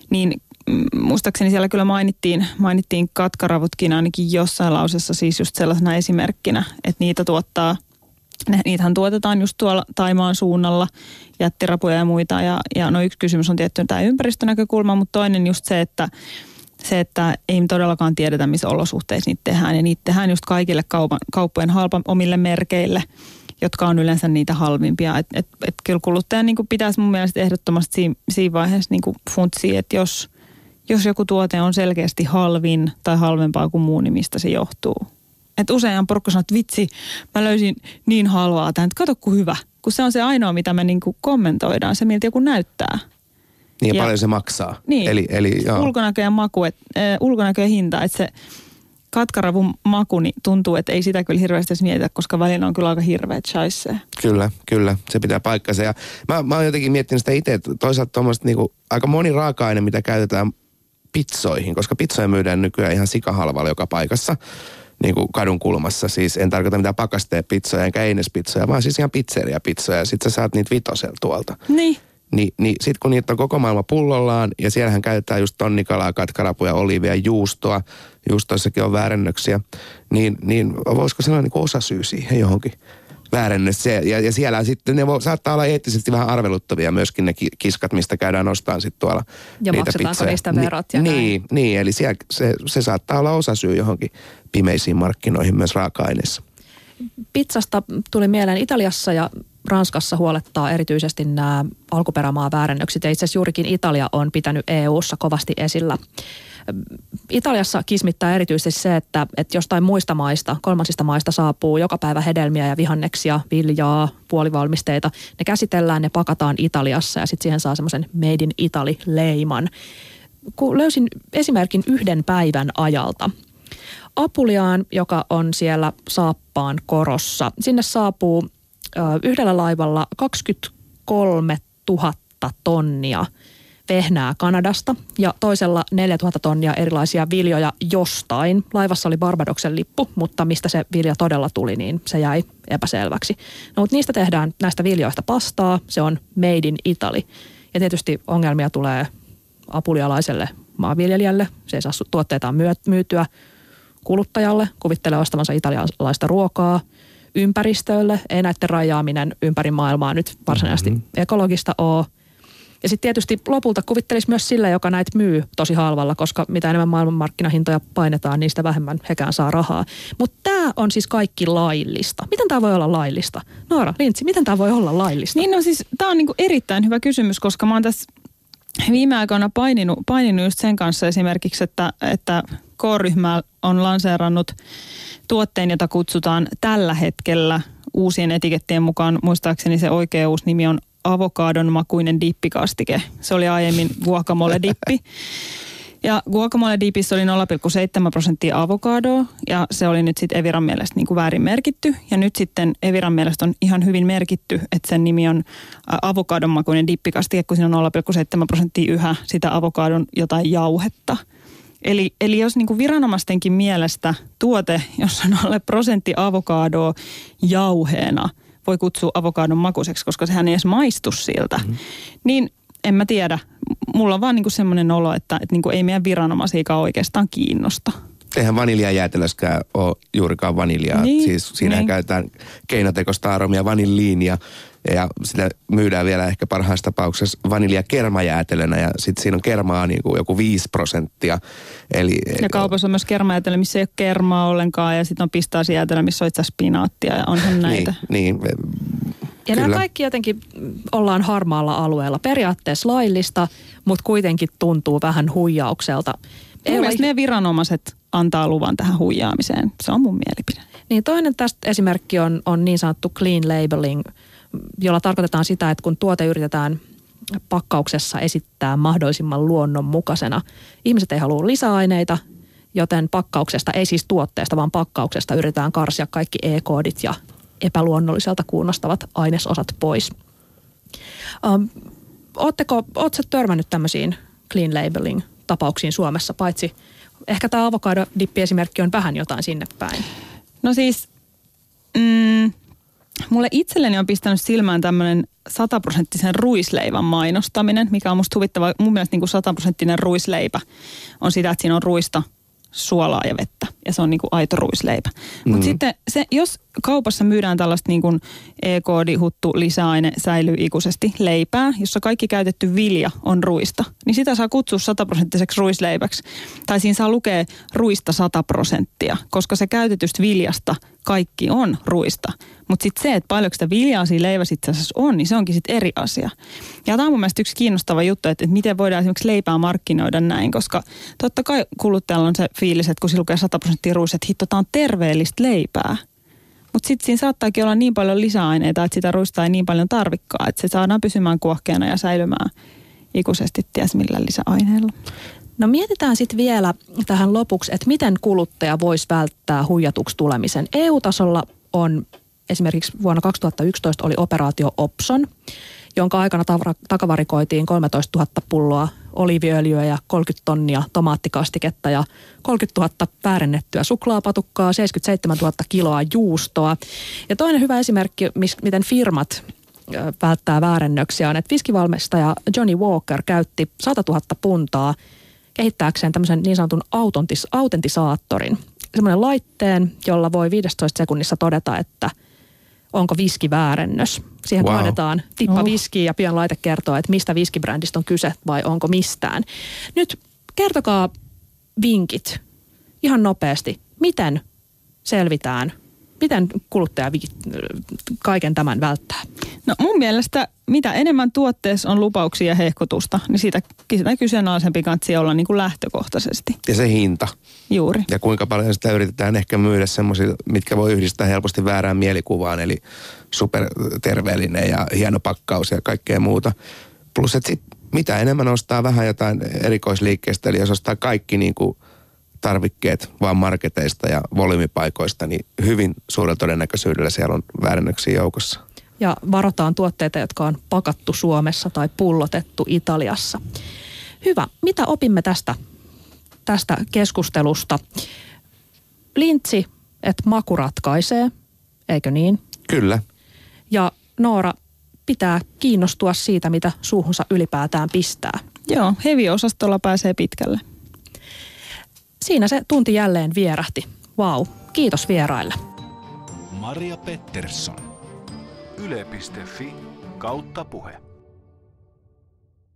niin mm, muistaakseni siellä kyllä mainittiin, mainittiin katkaravutkin ainakin jossain lausessa siis just sellaisena esimerkkinä, että niitä tuottaa – niitähän tuotetaan just tuolla Taimaan suunnalla, jättirapuja ja muita. Ja, ja no yksi kysymys on tietty tämä ympäristönäkökulma, mutta toinen just se, että se, että ei todellakaan tiedetä, missä olosuhteissa niitä tehdään. Ja niitä tehdään just kaikille kaupan, kauppojen halpa omille merkeille, jotka on yleensä niitä halvimpia. Et, et, et kyllä kuluttajan niin pitäisi mun mielestä ehdottomasti siinä, siinä vaiheessa niin funtsia, että jos, jos joku tuote on selkeästi halvin tai halvempaa kuin muu, niin mistä se johtuu. Että usein porukka sanoo, että vitsi, mä löysin niin halvaa tämän, että kato kuin hyvä. Kun se on se ainoa, mitä me niin kommentoidaan, se miltä joku näyttää. Niin ja, ja paljon se maksaa. Niin, eli, eli, joo. ulkonäkö ja maku, et, äh, ulkonäkö ja hinta, että se katkaravun maku niin tuntuu, että ei sitä kyllä hirveästi edes mietitä, koska välillä on kyllä aika hirveät shaisse. Kyllä, kyllä, se pitää paikkansa. Ja mä, mä oon jotenkin miettinyt sitä itse, että toisaalta tuommoista niinku, aika moni raaka-aine, mitä käytetään pizzoihin, koska pizzoja myydään nykyään ihan sikahalvalla joka paikassa niin kuin kadun kulmassa. Siis en tarkoita mitään pakasteepizzoja enkä einespizzoja, vaan siis ihan pizzeriapizzoja. Sitten sä saat niitä vitosel tuolta. Niin. Ni, niin sitten kun niitä on koko maailma pullollaan ja siellähän käytetään just tonnikalaa, katkarapuja, oliivia, juustoa, juustoissakin on väärennöksiä, niin, niin voisiko sellainen niin osasyy siihen johonkin väärennös. Se, ja, ja siellä sitten ne voi, saattaa olla eettisesti vähän arveluttavia myöskin ne kiskat, mistä käydään ostamaan sitten tuolla Ja niitä maksetaanko niistä verot ja Ni. Niin, niin eli siellä, se, se saattaa olla osasyy johonkin pimeisiin markkinoihin myös raaka-aineissa. Pizzasta tuli mieleen Italiassa ja Ranskassa huolettaa erityisesti nämä alkuperämaa väärennökset. Ja itse asiassa juurikin Italia on pitänyt EU-ssa kovasti esillä. Italiassa kismittää erityisesti se, että, että jostain muista maista, kolmansista maista saapuu joka päivä hedelmiä ja vihanneksia, viljaa, puolivalmisteita. Ne käsitellään, ne pakataan Italiassa ja sitten siihen saa semmoisen Made in Italy-leiman. Kun löysin esimerkin yhden päivän ajalta. Apuliaan, joka on siellä saappaan korossa, sinne saapuu ö, yhdellä laivalla 23 000 tonnia vehnää Kanadasta ja toisella 4000 tonnia erilaisia viljoja jostain. Laivassa oli Barbadoksen lippu, mutta mistä se vilja todella tuli, niin se jäi epäselväksi. No, mutta niistä tehdään näistä viljoista pastaa, se on made in Italy. Ja tietysti ongelmia tulee apulialaiselle maanviljelijälle, se ei saa tuotteitaan myytyä kuluttajalle, kuvittelee ostavansa italialaista ruokaa, ympäristölle, ei näiden rajaaminen ympäri maailmaa nyt varsinaisesti mm-hmm. ekologista ole. Ja sitten tietysti lopulta kuvittelisi myös sille, joka näitä myy tosi halvalla, koska mitä enemmän maailmanmarkkinahintoja painetaan, niin sitä vähemmän hekään saa rahaa. Mutta tämä on siis kaikki laillista. Miten tämä voi olla laillista? Noora, Lintsi, miten tämä voi olla laillista? Niin no siis tämä on niinku erittäin hyvä kysymys, koska mä oon tässä viime aikoina paininut, paininut just sen kanssa esimerkiksi, että, että K-ryhmä on lanseerannut tuotteen, jota kutsutaan tällä hetkellä uusien etikettien mukaan, muistaakseni se oikea uusi nimi on avokadon makuinen dippikastike. Se oli aiemmin guacamole dippi. Ja guacamole dipissä oli 0,7 prosenttia avokadoa ja se oli nyt sitten Eviran mielestä niin kuin väärin merkitty. Ja nyt sitten Eviran mielestä on ihan hyvin merkitty, että sen nimi on avokadon makuinen dippikastike, kun siinä on 0,7 prosenttia yhä sitä avokadon jotain jauhetta. Eli, eli jos niin kuin viranomaistenkin mielestä tuote, jossa on alle prosentti avokadoa jauheena, voi kutsua avokadon makuiseksi, koska sehän ei edes maistu siltä, mm-hmm. niin en mä tiedä. Mulla on vaan niinku semmoinen olo, että, että niinku ei meidän viranomaisiakaan oikeastaan kiinnosta. Eihän vaniljajäätelöskään ole juurikaan vaniljaa. Niin, siis siinähän niin. käytetään keinotekoista aromia vanilliinia ja sitä myydään vielä ehkä parhaassa tapauksessa vaniljakermajäätelönä ja sitten siinä on kermaa niin kuin joku 5 prosenttia. Eli, Ja kaupassa on myös kermajäätelö, missä ei ole kermaa ollenkaan ja sitten on pistaasijäätelö, missä on itse asiassa spinaattia ja onhan näitä. Niin, niin Ja Kyllä. nämä kaikki jotenkin ollaan harmaalla alueella. Periaatteessa laillista, mutta kuitenkin tuntuu vähän huijaukselta. Mun ole meidän viranomaiset antaa luvan tähän huijaamiseen. Se on mun mielipide. Niin toinen tästä esimerkki on, on niin sanottu clean labeling, jolla tarkoitetaan sitä, että kun tuote yritetään pakkauksessa esittää mahdollisimman luonnonmukaisena. Ihmiset ei halua lisäaineita, joten pakkauksesta, ei siis tuotteesta, vaan pakkauksesta yritetään karsia kaikki e-koodit ja epäluonnolliselta kuunnostavat ainesosat pois. Um, ootteko, ootko törmännyt tämmöisiin clean labeling tapauksiin Suomessa, paitsi ehkä tämä avokadodippi-esimerkki on vähän jotain sinne päin. No siis, mm, mulle itselleni on pistänyt silmään tämmöinen sataprosenttisen ruisleivän mainostaminen, mikä on musta huvittava. Mun mielestä niin kuin sataprosenttinen ruisleipä on sitä, että siinä on ruista – suolaa ja vettä. Ja se on niin kuin aito ruisleipä. Mm. Mutta sitten se, jos kaupassa myydään tällaista niin kuin E-koodi, huttu, lisäaine, säilyy ikuisesti leipää, jossa kaikki käytetty vilja on ruista, niin sitä saa kutsua sataprosenttiseksi ruisleipäksi. Tai siinä saa lukea ruista sata prosenttia, koska se käytetystä viljasta kaikki on ruista. Mutta sitten se, että paljonko sitä viljaa siinä leivässä itse asiassa on, niin se onkin sitten eri asia. Ja tämä on mun mielestä yksi kiinnostava juttu, että, että miten voidaan esimerkiksi leipää markkinoida näin, koska totta kai kuluttajalla on se fiilis, että kun se lukee 100 prosenttia ruis, että hitto, tämä on terveellistä leipää. Mutta sitten siinä saattaakin olla niin paljon lisäaineita, että sitä ruista ei niin paljon tarvikkaa, että se saadaan pysymään kuohkeana ja säilymään ikuisesti ties millä lisäaineella. No mietitään sitten vielä tähän lopuksi, että miten kuluttaja voisi välttää huijatuksi tulemisen. EU-tasolla on esimerkiksi vuonna 2011 oli operaatio Opson, jonka aikana takavarikoitiin 13 000 pulloa oliiviöljyä ja 30 tonnia tomaattikastiketta ja 30 000 väärennettyä suklaapatukkaa, 77 000 kiloa juustoa. Ja toinen hyvä esimerkki, miten firmat välttää väärennöksiä on, että viskivalmistaja Johnny Walker käytti 100 000 puntaa kehittääkseen tämmöisen niin sanotun autentis, autentisaattorin. Semmoinen laitteen, jolla voi 15 sekunnissa todeta, että onko viski väärennös. Siihen wow. kaadetaan tippa oh. viskiä ja pian laite kertoo, että mistä viskibrändistä on kyse vai onko mistään. Nyt kertokaa vinkit ihan nopeasti. Miten selvitään miten kuluttaja kaiken tämän välttää? No mun mielestä mitä enemmän tuotteessa on lupauksia ja hehkutusta, niin siitä, sitä kyseenalaisempi kansi olla niin kuin lähtökohtaisesti. Ja se hinta. Juuri. Ja kuinka paljon sitä yritetään ehkä myydä semmoisia, mitkä voi yhdistää helposti väärään mielikuvaan, eli superterveellinen ja hieno pakkaus ja kaikkea muuta. Plus, että sit, mitä enemmän ostaa vähän jotain erikoisliikkeestä, eli jos ostaa kaikki niin kuin tarvikkeet vaan marketeista ja volyymipaikoista, niin hyvin suurella todennäköisyydellä siellä on väärennöksiä joukossa. Ja varotaan tuotteita, jotka on pakattu Suomessa tai pullotettu Italiassa. Hyvä. Mitä opimme tästä, tästä keskustelusta? Lintsi, että maku ratkaisee, eikö niin? Kyllä. Ja Noora, pitää kiinnostua siitä, mitä suuhunsa ylipäätään pistää. Joo, heavy-osastolla pääsee pitkälle. Siinä se tunti jälleen vierähti. Vau, kiitos vieraille. Maria Pettersson. Yle.fi kautta puhe.